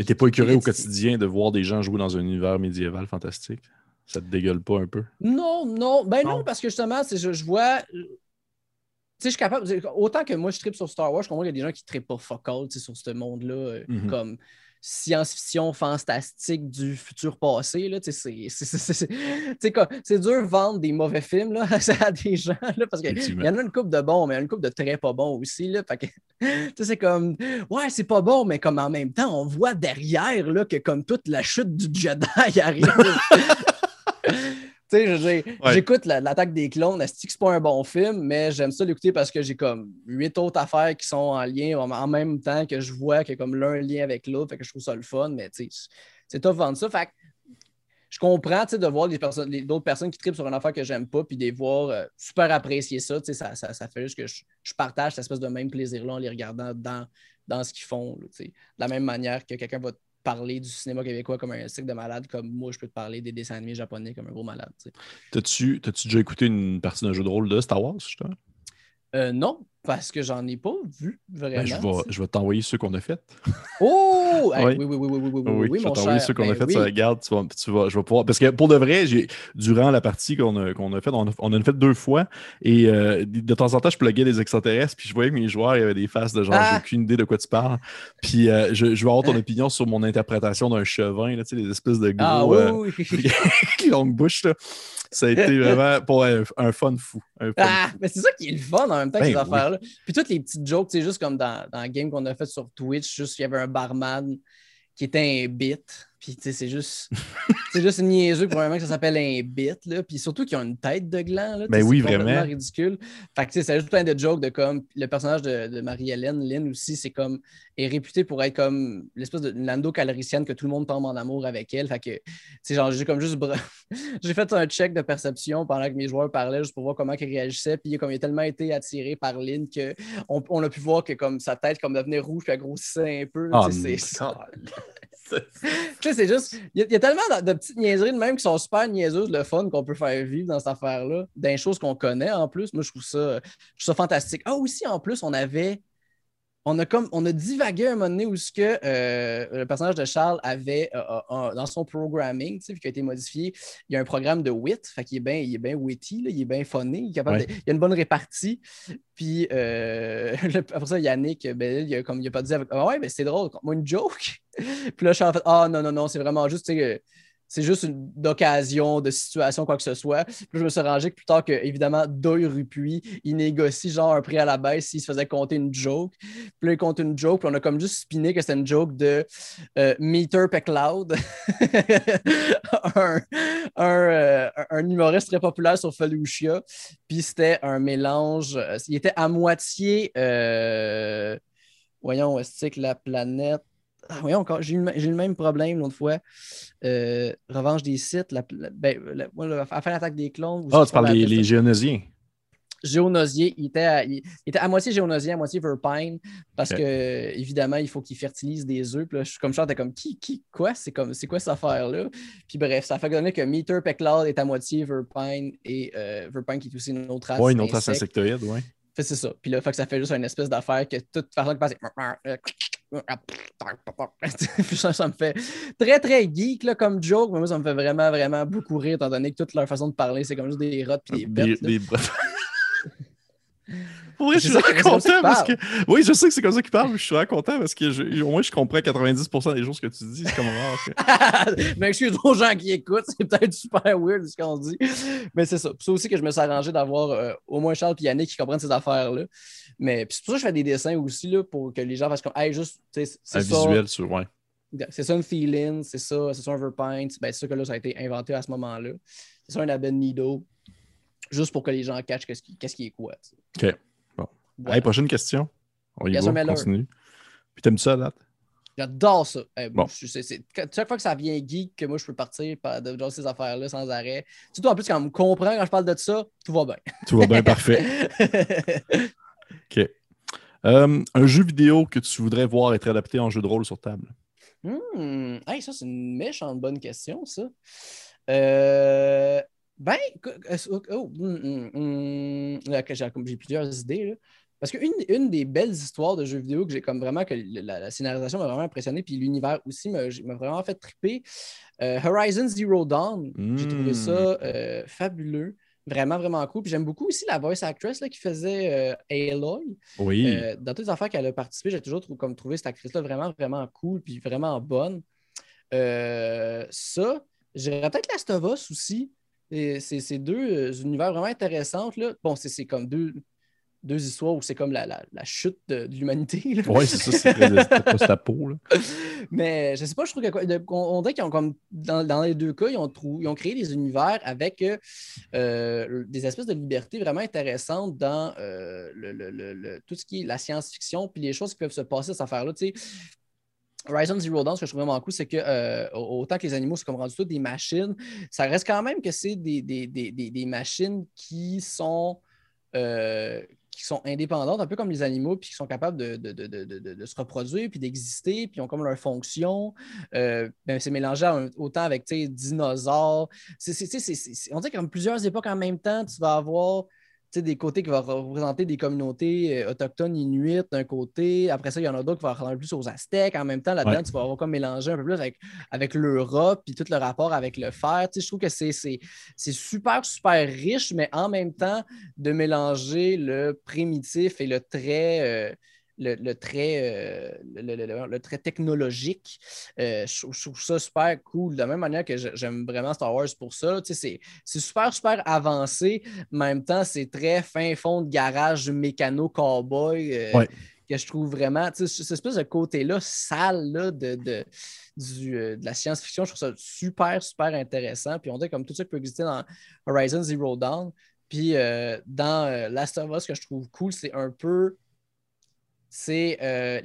mais t'es pas écuré au quotidien de voir des gens jouer dans un univers médiéval fantastique? Ça te dégueule pas un peu?
Non, non. Ben non, parce que justement, je, je vois. Tu sais, je suis capable. Autant que moi, je tripe sur Star Wars, je comprends qu'il y a des gens qui trippent pas focal sur ce monde-là. Euh, mhm. Comme science-fiction fantastique du futur passé. C'est dur de vendre des mauvais films là, à des gens là, parce qu'il y en a une coupe de bons, mais il y a une coupe de très pas bons aussi. Là, c'est comme Ouais, c'est pas bon, mais comme en même temps, on voit derrière là, que comme toute la chute du Jedi arrive. J'écoute l'attaque des clones. Est-ce que c'est pas un bon film, mais j'aime ça l'écouter parce que j'ai comme huit autres affaires qui sont en lien en même temps que je vois que comme l'un lien avec l'autre, fait que je trouve ça le fun, mais tu sais, c'est tough vendre ça. Fait je comprends de voir d'autres personnes qui tripent sur une affaire que j'aime pas, puis de les voir euh, super apprécier ça, ça, ça, ça, fait juste que je, partage cette espèce de même plaisir-là en les regardant dans, dans ce qu'ils font. de la même manière que quelqu'un va parler du cinéma québécois comme un cycle de malade, comme moi, je peux te parler des dessins animés japonais comme un gros malade.
T'as-tu déjà écouté une partie d'un jeu de rôle de Star Wars, justement?
Euh, non. Parce que j'en ai pas vu vraiment.
Ben, je vais, je vais t'envoyer ceux qu'on a fait.
Oh! Hey,
Oui.
oui, oui, oui, oui, oui, oui, oui,
Oui,
oui,
je vais t'envoyer ceux qu'on a
Ben
fait.
oui.
Ça, regarde, tu vas, tu vas- je vais pouvoir. Parce que pour de vrai, j'ai, durant la partie qu'on a, qu'on a faite, on, a, on en a fait deux fois. Et euh, de temps en temps, je pluguais des extraterrestres. Puis je voyais que mes joueurs, il y avait des faces de genre,
Ah!
j'ai aucune idée de quoi tu parles. Puis euh, je, je veux avoir ton opinion sur mon interprétation d'un chevin, là, tu sais, les espèces de gros.
Ah oui,
euh,
oui, oui.
longue bouche, là. Ça a été vraiment pour un, un fun fou. un fun
Ah,
fou.
mais c'est ça qui est le fun en même temps, que
Ben
ces
oui.
Puis toutes les petites jokes, sais, juste comme dans, dans le game qu'on a fait sur Twitch, juste il y avait un barman qui était un bit. Puis tu sais, c'est juste, c'est juste niaiseux probablement que ça s'appelle un bit. Là. Puis surtout qu'ils ont une tête de gland. Là,
Ben oui, vraiment.
ridicule. Fait que tu sais, c'est juste plein de jokes de comme le personnage de, de Marie-Hélène, Lynn aussi, c'est comme est réputé pour être comme l'espèce de Lando caloricienne que tout le monde tombe en amour avec elle. Fait que, tu genre, j'ai comme juste j'ai fait un check de perception pendant que mes joueurs parlaient juste pour voir comment ils réagissaient. Puis comme il a tellement été attiré par Lynn qu'on on a pu voir que comme sa tête comme devenait rouge puis elle grossissait un peu.
mais-
c'est ça. Sais, c'est juste. Il y, a- tellement de, de petites niaiseries de même qui sont super niaiseuses, le fun qu'on peut faire vivre dans cette affaire-là, des choses qu'on connaît en plus. Moi, je trouve ça, je trouve ça fantastique. Ah, aussi, en plus, on avait. On a comme on a divagué un moment donné où ce que euh, le personnage de Charles avait euh, euh, dans son programming, tu sais, vu qu'il a été modifié, il y a un programme de wit, fait qu'il est bien il est bien witty, là, il est bien funny, il, est capable
Ouais.
de- il a une bonne répartie. Puis le- après ça, Yannick, ben, il a, comme, il a pas dit avec Ah ouais, mais c'est drôle, moi une joke. Puis là, je suis en fait Ah non, non, non, c'est vraiment juste, tu sais, c'est juste une occasion de situation, quoi que ce soit. Puis je me suis rangé que plus tard que, évidemment, Doyle Rupuis, il négocie genre un prix à la baisse s'il se faisait compter une joke. Puis là, il compte une joke, puis on a comme juste spiné que c'était une joke de euh, Meter Pecloud, un, euh, un humoriste très populaire sur Felucia. Puis c'était un mélange, euh, il était à moitié, voyons, est-ce que la planète? Ah, voyons, encore, j'ai eu, eu le même problème l'autre fois. Euh, revanche des sites, la, la- ben, la- moi, la- à faire l'attaque des clones.
Ah, tu parles des les géonosiens.
Géonosier, il était, à, il, était à moitié géonosien, à moitié verpine, parce que évidemment, il faut qu'il fertilise des œufs. Puis là, je suis comme ça, t'es comme qui, qui, quoi? C'est comme c'est quoi cette affaire-là? Puis bref, ça fait donner que Meter Pecloud est à moitié verpine et euh, verpine qui est aussi une autre race.
Ouais, une autre race insectoïde,
que c'est ça. Puis là, fait que ça fait juste une espèce d'affaire que toute personne qui passe. Puis ça, ça me fait très, très geek là, comme joke, mais moi, ça me fait vraiment, vraiment beaucoup rire, étant donné que toute leur façon de parler, c'est comme juste des rottes puis des bêtes. là.
Des- des- Pour vrai, je suis vraiment content parce que. Oui, je sais que c'est comme ça qu'il parle, mais je suis vraiment content parce que je- au moins je comprends 90% des choses que tu dis. C'est comme rare. que-
Mais excuse aux gens qui écoutent, c'est peut-être super weird ce qu'on dit. Mais c'est ça. C'est aussi que je me suis arrangé d'avoir euh, au moins Charles et Yannick qui comprennent ces affaires-là. Mais c'est pour ça que je fais des dessins aussi là, pour que les gens fassent comme Hey, juste, c'est
Un
ça.
visuel sur. Ouais.
C'est ça un feeling, c'est ça, c'est ça un verpine. Ben, c'est ça que là, ça a été inventé à ce moment-là. C'est ça un abednido. Juste pour que les gens catchent qu'est-ce qui, qu'est-ce qui est quoi.
OK. Bon.
Voilà.
Allez, prochaine question. On y va, continue. Puis t'aimes ça, date?
J'adore ça.
Bon.
je- chaque fois que ça vient geek, que moi je peux partir par de genre ces affaires-là sans arrêt. Surtout en plus, quand on me comprend quand je parle de ça, tout va bien.
Tout va bien, parfait. OK. Euh, un jeu vidéo que tu voudrais voir être adapté en jeu de rôle sur table?
Hmm, hey, ça, c'est une méchante bonne question, ça. Euh, ben, oh, hum, là, que j'ai plusieurs idées. là. Parce qu'une une des belles histoires de jeux vidéo que j'ai comme vraiment que la, la scénarisation m'a vraiment impressionné, puis l'univers aussi m'a m'a vraiment fait triper. euh, Horizon Zero Dawn, j'ai trouvé
Hmm.
ça euh, fabuleux. Vraiment, vraiment cool. Puis j'aime beaucoup aussi la voice actress là, qui faisait euh, Aloy.
Oui.
Dans toutes les affaires qu'elle a participé, j'ai toujours comme trouvé cette actrice-là vraiment, vraiment cool puis vraiment bonne. Ça, j'irais peut-être Last of Us aussi. C'est deux euh, univers vraiment intéressants. Là. Bon, c'est comme deux, deux histoires où c'est comme la, la- la chute de, de l'humanité.
Oui, c'est ça, c'est ta peau. Là.
Mais je sais pas, je trouve que de- on, dirait qu'ils ont comme dans, dans les deux cas, ils ont, trou- ils ont créé des univers avec euh, euh, des espèces de liberté vraiment intéressantes dans euh, le, le- le- le- tout ce qui est la science-fiction puis les choses qui peuvent se passer à cette affaire-là. Tu sais, Horizon Zero Dawn, ce que je trouve vraiment cool, c'est que euh, autant que les animaux sont comme rendus tous des machines, ça reste quand même que c'est des, des- des- des- machines qui sont euh, qui sont indépendantes, un peu comme les animaux, puis qui sont capables de, de- de- de- se reproduire, puis d'exister, puis ont comme leur fonction. Euh, ben, c'est mélangé autant avec dinosaures. C'est- c'est- on dirait comme plusieurs époques en même temps, tu vas avoir des côtés qui vont représenter des communautés euh, autochtones inuites d'un côté. Après ça, il y en a d'autres qui vont ressembler plus aux Aztèques. En même temps, là-dedans, tu vas avoir comme mélanger un peu plus avec, avec l'Europe puis tout le rapport avec le fer. je trouve que c'est super, super riche, mais en même temps, de mélanger le primitif et le très. Euh, le, trait, euh, le, trait technologique. Euh, je, trouve ça super cool. De la même manière que j'aime vraiment Star Wars pour ça. C'est super, super avancé. En même temps, c'est très fin fond de garage mécano-cowboy. Euh, que je trouve vraiment, cette espèce de côté-là sale là, de, de, de la science-fiction, je trouve ça super, super intéressant. Puis on dirait comme tout ça qui peut exister dans Horizon Zero Dawn. Puis dans Last of Us, ce que je trouve cool, c'est un peu c'est euh,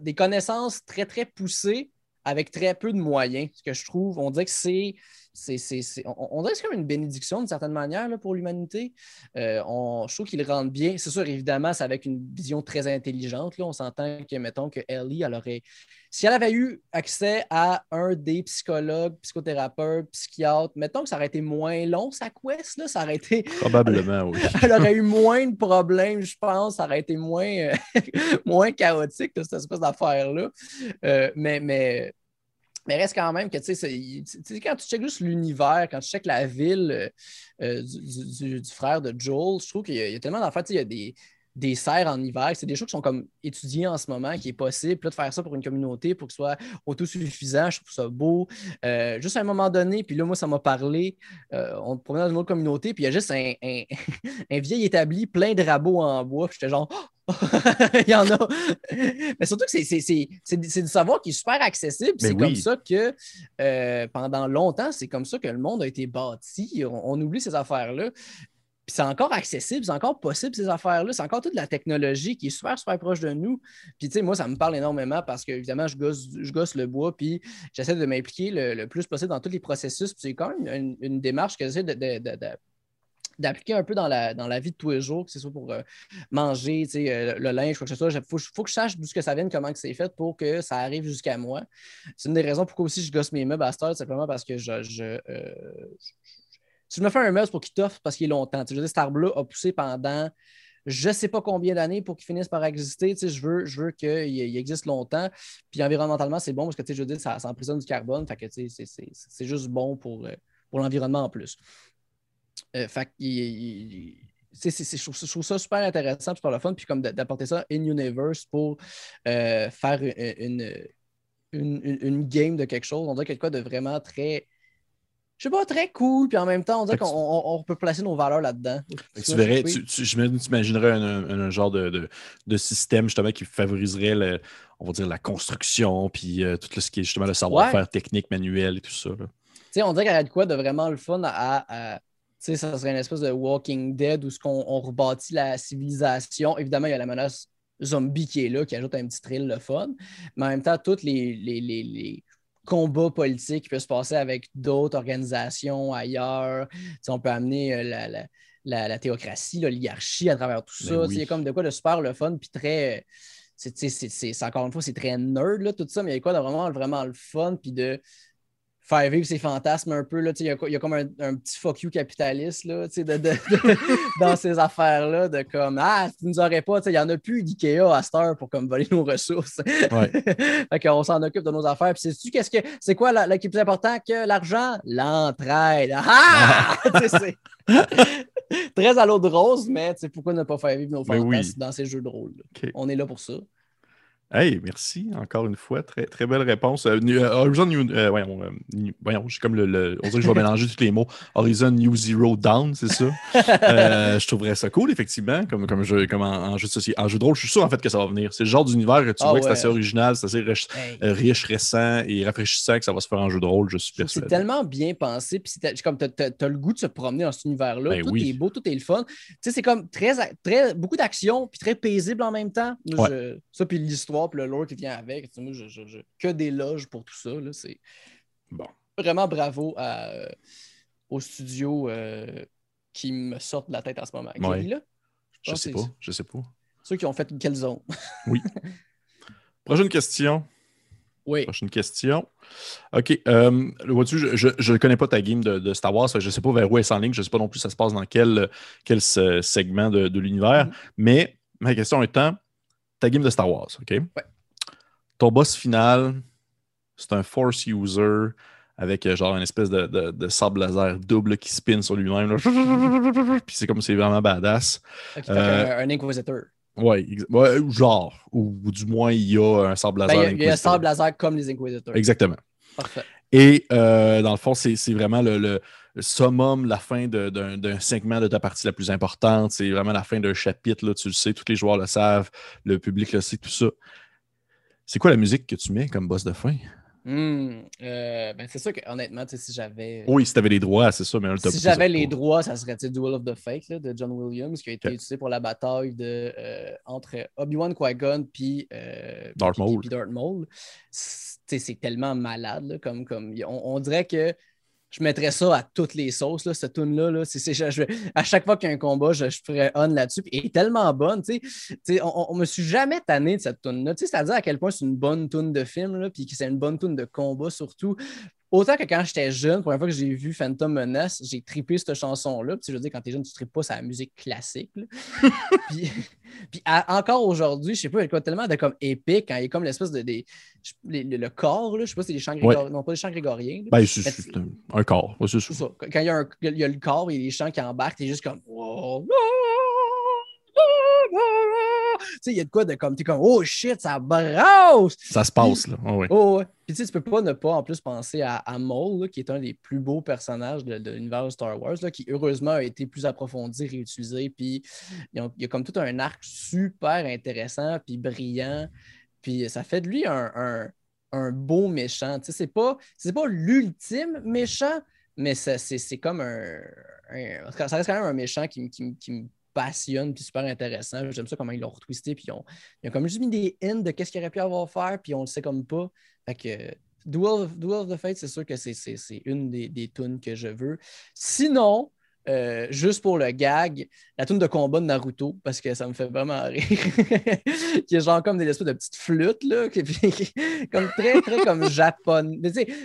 des connaissances très, très poussées avec très peu de moyens. Ce que je trouve, on dirait que c'est c'est, on, dirait que c'est comme une bénédiction d'une certaine manière là, pour l'humanité. Euh, je trouve qu'il rentre bien. C'est sûr, évidemment, c'est avec une vision très intelligente. Là. On s'entend que, mettons, que Ellie, elle aurait. Si elle avait eu accès à un des psychologues, psychothérapeutes, psychiatres, mettons que ça aurait été moins long, sa quest, là, ça aurait été.
Probablement, oui.
elle aurait eu moins de problèmes, je pense. Ça aurait été moins, moins chaotique, cette espèce d'affaire-là. Euh, mais, mais mais reste quand même que, tu sais, quand tu checkes juste l'univers, quand tu checkes la ville euh, euh, du, frère de Joel, je trouve qu'il y, a tellement d'affaires. Il y a des, des serres en hiver. C'est des choses qui sont comme étudiées en ce moment, qui est possible. de faire ça pour une communauté, pour que ce soit autosuffisant, je trouve ça beau. Euh, juste à un moment donné, puis là, moi, ça m'a parlé. on promenait dans une autre communauté, puis il y a juste un, un, vieil établi plein de rabots en bois. J'étais genre, il y en a. Mais surtout que c'est du savoir qui est super accessible. C'est comme ça que euh, pendant longtemps, c'est comme ça que le monde a été bâti. On, oublie ces affaires-là. Puis c'est encore accessible, c'est encore possible, ces affaires-là. C'est encore toute la technologie qui est super, super proche de nous. Puis, tu sais, moi, ça me parle énormément parce que, évidemment, je gosse, je gosse le bois, puis j'essaie de m'impliquer le, plus possible dans tous les processus. Puis, c'est quand même une, démarche que j'essaie de d'appliquer un peu dans la, dans la vie de tous les jours, que ce soit pour euh, manger, euh, le linge, quoi que ce soit. Il faut, que je sache d'où ça vient, comment que c'est fait pour que ça arrive jusqu'à moi. C'est une des raisons pourquoi aussi je gosse mes meubles à Star, simplement parce que je, je, euh, je me fais un meuble, pour qu'il t'offre parce qu'il est longtemps. je veux cet arbre-là a poussé pendant je ne sais pas combien d'années pour qu'il finisse par exister. je veux, je veux qu'il existe longtemps. Puis environnementalement, c'est bon parce que je veux dire, ça, ça emprisonne du carbone. Fait que c'est juste bon pour, pour l'environnement en plus. Euh, fait je, trouve, ça super intéressant, super le fun, puis comme d'apporter ça in universe pour euh, faire une, une, game de quelque chose. On dirait quelque chose de vraiment très. Je sais pas, très cool, puis en même temps, on dirait qu'on peut placer nos valeurs là-dedans.
Tu verrais, tu, imaginerais un, genre de, système justement qui favoriserait on va dire la construction, puis euh, tout ce qui est justement le savoir-faire technique, manuel et tout ça.
On dirait qu'il y a de quoi de vraiment le fun à ça serait une espèce de Walking Dead où on, on rebâtit la civilisation. Évidemment, il y a la menace zombie qui est là, qui ajoute un petit thrill le fun. Mais en même temps, tous les, les, combats politiques qui peuvent se passer avec d'autres organisations ailleurs. on peut amener euh, la, théocratie, l'oligarchie à travers tout ben ça. Il y a comme de quoi de super le fun, puis très. C'est encore une fois, c'est très nerd, là, tout ça, mais il y a quoi de vraiment, vraiment le fun, puis de faire vivre ses fantasmes un peu. Il y, a comme un, petit fuck you capitaliste là, dans ces affaires-là, de comme Ah, tu nous aurais pas, il n'y en a plus d'IKEA à Star pour comme voler nos ressources. Ouais. fait s'en occupe de nos affaires. Puis sais-tu qu'est-ce que c'est quoi la, qui est plus important que l'argent? L'entraide. Ah! Très à l'eau de rose, mais pourquoi ne pas faire vivre nos fantasmes dans ces jeux de rôle? On est là pour ça.
Hey, merci encore une fois. Très, très belle réponse. Euh, euh, Horizon New, euh, voyons, voyons comme le, On dirait que je vais mélanger tous les mots. Horizon New Zero Down, c'est ça? je trouverais ça cool, effectivement, comme, comme, jeu, comme en, jeu de En jeu de rôle, je suis sûr en fait que ça va venir. C'est le genre d'univers que tu ah vois que c'est assez original, c'est assez riche, récent et rafraîchissant que ça va se faire en jeu de rôle, je suis persuadé.
C'est tellement bien pensé, puis comme tu as, le goût de se promener dans cet univers-là. Ben tout est beau, tout est le fun. Tu sais, c'est comme très, très, beaucoup d'action, puis très paisible en même temps. ça, puis l'histoire puis le lore qui vient avec. Moi, je, que des loges pour tout ça. C'est bon. vraiment bravo à, euh, au studio euh, qui me sortent de la tête en ce moment.
là? Je, sais pas. Je sais pas.
Ceux qui ont fait quelle zone?
oui. Prochaine question.
Oui.
Prochaine question. OK. Euh, vois-tu, je ne connais pas ta game de, Star Wars. Je ne sais pas vers où est en ligne. Je ne sais pas non plus ça se passe dans quel, quel segment de, l'univers. Mm-hmm. Mais ma question étant, ta game de Star Wars, OK?
Ouais.
Ton boss final, c'est un Force user avec euh, genre une espèce de, de, sable laser double qui spin sur lui-même. Puis c'est comme c'est vraiment badass.
Euh, un Inquisitor.
Ouais, genre. Ou, du moins, il y a un sable laser.
Ben, il y a, un sable laser comme les Inquisitors.
Exactement.
Parfait.
Et euh, dans le fond, c'est vraiment le, summum, la fin d'un segment de ta partie la plus importante. C'est vraiment la fin d'un chapitre. Là, tu le sais, tous les joueurs le savent, le public le sait, tout ça. C'est quoi la musique que tu mets comme boss de fin?
Hmm, euh, ben c'est sûr que honnêtement, si j'avais.
Oui, si tu avais les droits, c'est ça, mais
Si j'avais les droits, ça serait Duel of the Fate de John Williams, qui a été utilisé pour la bataille de, euh, entre Obi-Wan Qui-Gon puis euh,
Darth Maul.
C'est tellement malade, comme, comme on, dirait que je mettrais ça à toutes les sauces, là, cette tune-là. Là. à chaque fois qu'il y a un combat, je, ferais on là-dessus. Est tellement bonne. on, ne me suis jamais tanné de cette tune-là. C'est-à-dire à quel point c'est une bonne tune de film, puis que c'est une bonne tune de combat surtout. Autant que quand j'étais jeune, la fois que j'ai vu Phantom Menace, j'ai trippé cette chanson-là. Puis je veux dire, quand t'es jeune, tu trippes pas sa musique classique. puis, puis encore aujourd'hui, je sais pas, il y a tellement de comme épique quand il y a comme l'espèce de des, le, corps, là, je sais pas si c'est des chants grégoriens, non pas des chants grégoriens.
Ben, c'est un, corps, c'est
ça. Quand il y, a un, il y, a le corps et les chants qui embarquent, t'es juste comme sais, il y a de quoi de comme, tu comme, oh shit, ça brasse!
Ça se passe, là. Oh,
oh, ouais. Puis tu sais, tu peux pas ne pas en plus penser à, à Maul, qui est un des plus beaux personnages de, l'univers de Star Wars, là, qui heureusement a été plus approfondi, réutilisé, puis il y a comme tout un arc super intéressant, puis brillant, puis ça fait de lui un, un, beau méchant. Tu sais, c'est pas, pas l'ultime méchant, mais c'est comme un, Ça reste quand même un méchant qui, qui, qui me passionne puis super intéressant. J'aime ça comment ils l'ont retwisté. Puis ils ont, ils ont, comme juste mis des hints de qu'est-ce qu'il aurait pu avoir à faire, puis on le sait comme pas. Fait que Duel of, the Fate, c'est sûr que c'est une des, des tunes que je veux. Sinon, euh, juste pour le gag, la tune de combat de Naruto, parce que ça me fait vraiment rire. qui est genre comme des espèces de petites flûtes, là, qui, comme très, très comme japonais.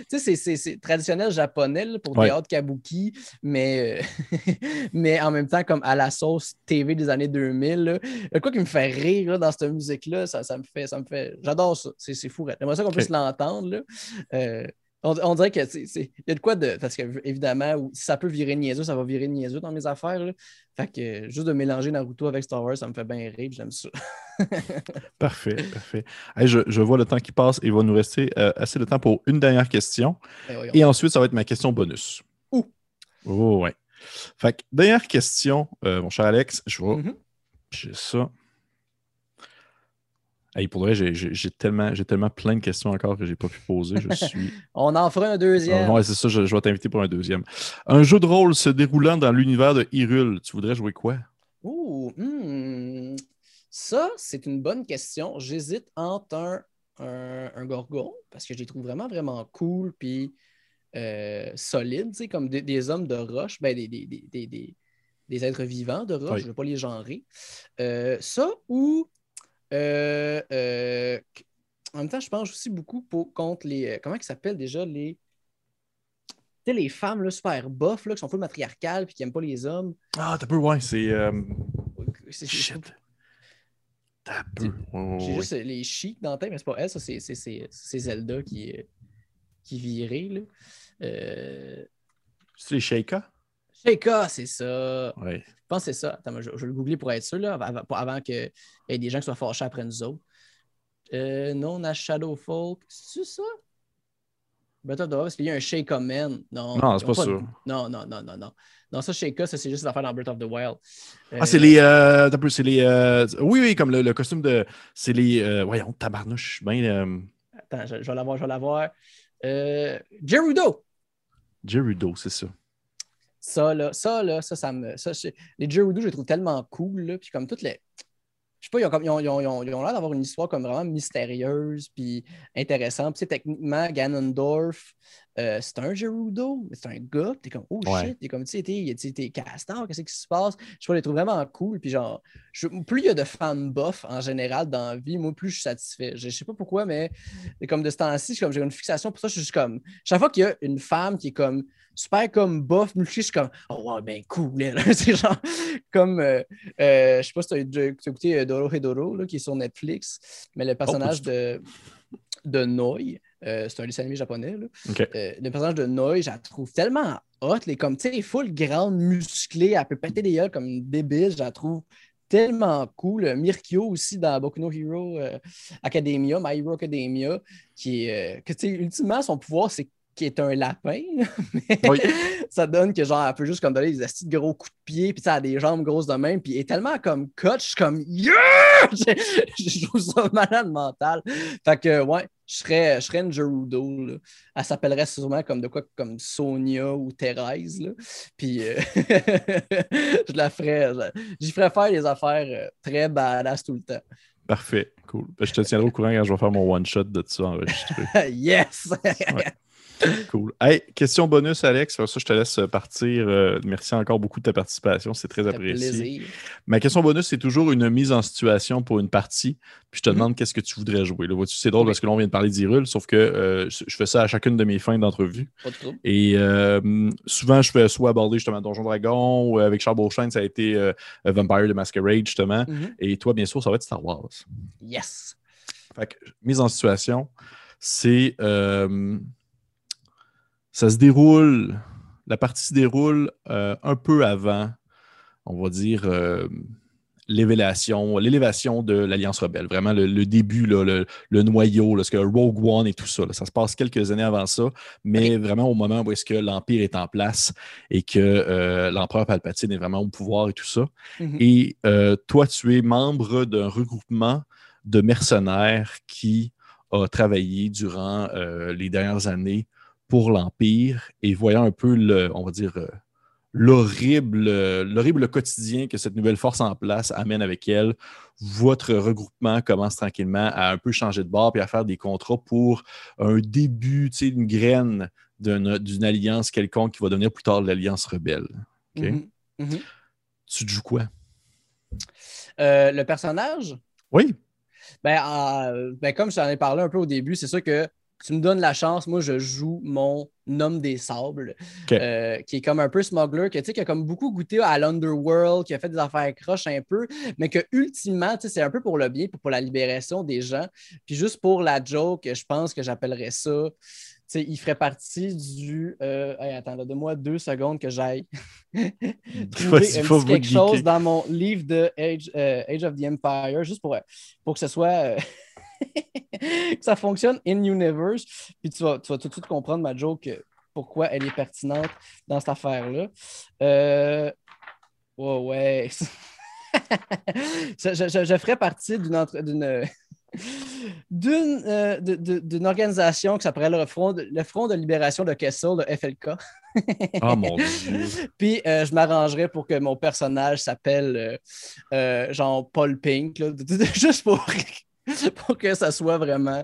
Tu sais, c'est traditionnel japonais pour des théâtre kabuki, mais, euh, mais en même temps, comme à la sauce TV des années 2000. Là. Quoi qui me fait rire dans cette musique-là, ça, ça, me fait. Ça me fait... J'adore ça. C'est fou. J'aimerais ça qu'on puisse l'entendre. Euh, on, dirait que c'est. Il y a de quoi de. Parce que, évidemment, si ça peut virer niaiseux, ça va virer niaiseux dans mes affaires. Là. Fait que juste de mélanger Naruto avec Star Wars, ça me fait bien rire, j'aime ça.
parfait, parfait. je, vois le temps qui passe et il va nous rester euh, assez de temps pour une dernière question. Ben et ensuite, ça va être ma question bonus.
Ouh!
Oh, ouais. Fait que, dernière question, euh, mon cher Alex, je vois. Mm-hmm. J'ai ça. Hey, pour vrai, j'ai tellement, tellement plein de questions encore que je n'ai pas pu poser. Je suis...
On en fera un deuxième.
Oui, c'est ça, je, vais t'inviter pour un deuxième. Un jeu de rôle se déroulant dans l'univers de Hyrule, tu voudrais jouer quoi?
Ouh, hmm. ça, c'est une bonne question. J'hésite entre un, un, Gorgon, parce que je les trouve vraiment, vraiment cool, puis euh, solides, comme des, hommes de roche, ben, des, des, êtres vivants de roche, je ne veux pas les genrer. Euh, ça, ou euh, euh, en même temps, je pense aussi beaucoup pour, contre les. Euh, comment ils s'appellent déjà les. Tu sais, les femmes là, super bof là, qui sont full matriarcales et qui n'aiment pas les hommes.
Ah, t'as peu, ouais, c'est. C'est Shit. T'as peu.
J'ai juste les chics dans la tête, mais c'est pas elle, ça, c'est Zelda qui, qui virait. Là.
C'est Sheikah?
Sheikah, c'est ça.
Ouais
pense que c'est ça. Attends, je, vais le googler pour être sûr, là, avant, avant qu'il y ait des gens qui soient fâchés après nous autres. Euh, non, on a Shadow Folk. C'est ça? Breath of the Wild, parce qu'il y a un Sheikah Man.
Non, non c'est pas, ça.
Non, non, non, non, non. Non, ça, Sheikah, ça, c'est juste l'affaire dans Breath of the Wild.
Ah, c'est les. Euh, c'est les euh, oui, oui, comme le, costume de. C'est les. Euh, voyons, tabarnouche. Ben,
Attends, je, je, vais l'avoir, je vais l'avoir. Gerudo.
Gerudo, c'est ça.
Ça, là, ça, là, ça, ça me. Ça, les Gerudo, je les trouve tellement cool. Là, puis comme toutes les. Je sais pas, ils ont, ils ont, ils ont, ils ont l'air d'avoir une histoire comme vraiment mystérieuse puis intéressante. Puis, techniquement, Ganondorf, euh, c'est un Gerudo, c'est un gars, t'es comme, oh
Ouais.
shit, t'es comme, tu sais, t'es- castor, qu'est-ce qui se passe? Je je les trouve vraiment cool. Puis genre, je- plus il y a de femmes buff en général dans la vie, moi, plus je suis satisfait. Je, je sais pas pourquoi, mais comme de ce temps-ci, j'ai une fixation pour ça. Je suis juste comme, chaque fois qu'il y a une femme qui est comme super comme buff, je suis comme, oh ouais, ben cool, c'est genre, comme, euh, euh, je sais pas si tu as écouté Doro Hedoro, là, qui est sur Netflix, mais le personnage
du
de, de Noi, euh, c'est un dessin animé japonais, là. Euh, le personnage de Noi, je la trouve tellement hot, les comme, tu sais, full grande, musclée, elle peut péter des gueules comme une débile, je la trouve tellement cool. Mirkyo aussi dans Boku no Hero euh, Academia, My Hero Academia, qui est, euh, que tu sais, ultimement, son pouvoir, c'est qu'il est un lapin, mais
Oui.
ça donne que genre, elle peut juste comme donner des astis de gros coups de pied, puis elle a des jambes grosses de même, puis est tellement comme coach, je suis comme yeah! je, je trouve ça malade mental. Fait que ouais, je serais, je serais une Gerudo. là. Elle s'appellerait sûrement comme de quoi comme Sonia ou Thérèse. Là. Puis euh, je la ferais. J'y ferais faire des affaires euh, très badass tout le temps.
Parfait. Cool. Ben, je te tiendrai au courant quand je vais faire mon one-shot de tout ça enregistré.
yes!
Cool. Hey, question bonus, Alex. Ça, je te laisse partir. Euh, merci encore beaucoup de ta participation. C'est très apprécié.
plaisir.
Ma question bonus, c'est toujours une mise en situation pour une partie. Puis je te
Mhm.
demande qu'est-ce que tu voudrais jouer. C'est drôle
Oui.
parce que là, on vient de parler d'Hyrule, sauf que euh, je fais ça à chacune de mes fins d'entrevue.
Pas de.
Et euh, souvent, je fais soit aborder justement Donjon Dragon ou avec Charles Beauchesne, ça a été euh, Vampire de Masquerade, justement.
Mhm.
Et toi, bien sûr, ça va être Star Wars.
Yes!
Fait que, mise en situation, c'est. Ça se déroule. La partie se déroule euh, un peu avant, on va dire, euh, l'élévation, l'élévation de l'Alliance Rebelle. Vraiment le, le début, là, le, le noyau, là, ce que Rogue One et tout ça. là. ça se passe quelques années avant ça, mais vraiment au moment où est-ce que l'Empire est en place et que euh, l'Empereur Palpatine est vraiment au pouvoir et tout ça.
Mhm.
Et euh, toi, tu es membre d'un regroupement de mercenaires qui a travaillé durant euh, les dernières années pour l'Empire et voyant un peu le, on va dire, euh, l'horrible, l'horrible quotidien que cette nouvelle force en place amène avec elle, votre regroupement commence tranquillement à un peu changer de bord et à faire des contrats pour un début, tu sais, une graine d'une, d'une alliance quelconque qui va devenir plus tard l'Alliance rebelle. OK?
Mhm. Mhm.
Tu te joues quoi?
Euh, le personnage,
Oui.
Ben, euh, ben, comme je t'en ai parlé un peu au début, c'est sûr que tu me donnes la chance. Moi, je joue mon homme des sables, euh, qui est comme un peu smuggler, que, qui a comme beaucoup goûté à l'underworld, qui a fait des affaires croches un peu, mais que ultimement, c'est un peu pour le bien, puis pour la libération des gens. Puis juste pour la joke, je pense que j'appellerais ça. tu sais, il ferait partie du. Euh, hey, attends, là, donne-moi deux secondes que j'aille trouver un
faut
quelque
geeker.
chose dans mon livre de Age, euh, Age of the Empire, juste pour, pour que ce soit. Euh, que ça fonctionne in universe. Puis tu vas, tu vas tout de suite comprendre ma joke, euh, pourquoi elle est pertinente dans cette affaire-là. Euh, ouais, ouais. je, je- je- ferais partie d'une entre- d'une d'une euh, d'une organisation qui s'appelle le Front, de, le Front de libération de Kessel, le FLK.
Oh mon Dieu.
Puis euh, je m'arrangerais pour que mon personnage s'appelle euh, euh, genre Paul Pink, là, juste pour, pour que ça soit vraiment.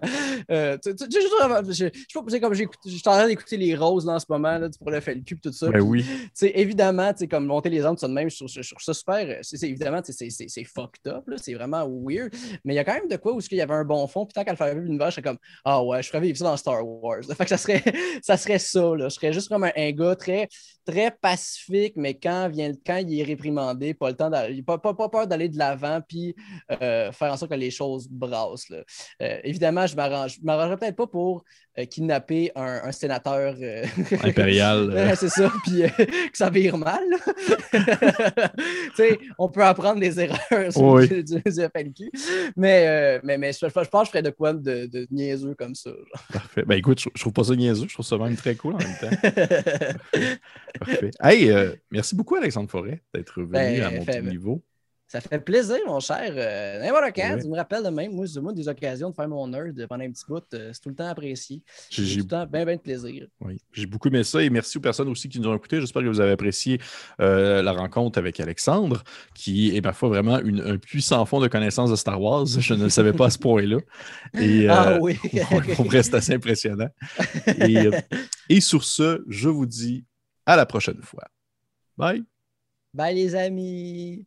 euh, tu- tu- tu- juste vraiment- je, je, sais pas, c'est comme j'écoute- je suis en train d'écouter les roses là, en ce moment là, pour le FLQ et tout ça.
Ben oui.
évidemment, comme monter les armes, ça de même, je trouve, je trouve ça super. euh, C'est, évidemment, c'est, fucked up, c'est vraiment weird. Mais il y a quand même de quoi où il y avait un bon fond. Puis tant qu'à le faire vivre l'univers, je serais comme Ah ouais, je ferais vivre ça dans Star Wars. Fait que ça serait ça, serait ça là. Je serais juste comme un, un gars très, très pacifique, mais quand, vient, quand il est réprimandé, pas le temps d'aller, pas, pas, pas peur d'aller de l'avant, puis euh, faire en sorte que les choses brassent. là. Euh, évidemment, je m'arrange, m'arrangerais peut-être pas pour euh, kidnapper un, un sénateur. euh,
Impérial.
c'est ça, puis que ça vire mal. on peut apprendre des erreurs sur
Oui.
du, mais, mais, mais je, je pense que je ferais de quoi de, de niaiseux comme ça. genre.
Parfait. Ben écoute, je, je trouve pas ça niaiseux, je trouve ça même très cool en même temps. Parfait. Hey, merci beaucoup, Alexandre Forêt, d'être venu
Ben,
à mon
fait-
petit niveau.
Ça fait plaisir, mon cher. Euh, n'importe quand, tu me rappelles de même. Moi, c'est moi des occasions de faire mon nerd pendant un petit bout. Euh, c'est tout le temps apprécié. J'ai tout le temps bien, bien de plaisir.
Oui, j'ai beaucoup aimé ça et merci aux personnes aussi qui nous ont écoutés. J'espère que vous avez apprécié euh, la rencontre avec Alexandre, qui est parfois vraiment un puissant fond de connaissances de Star Wars. Je ne le savais pas à ce point-là.
Et, ah oui.
on reste assez impressionnant. Et, et sur ce, je vous dis à la prochaine fois. Bye.
Bye les amis.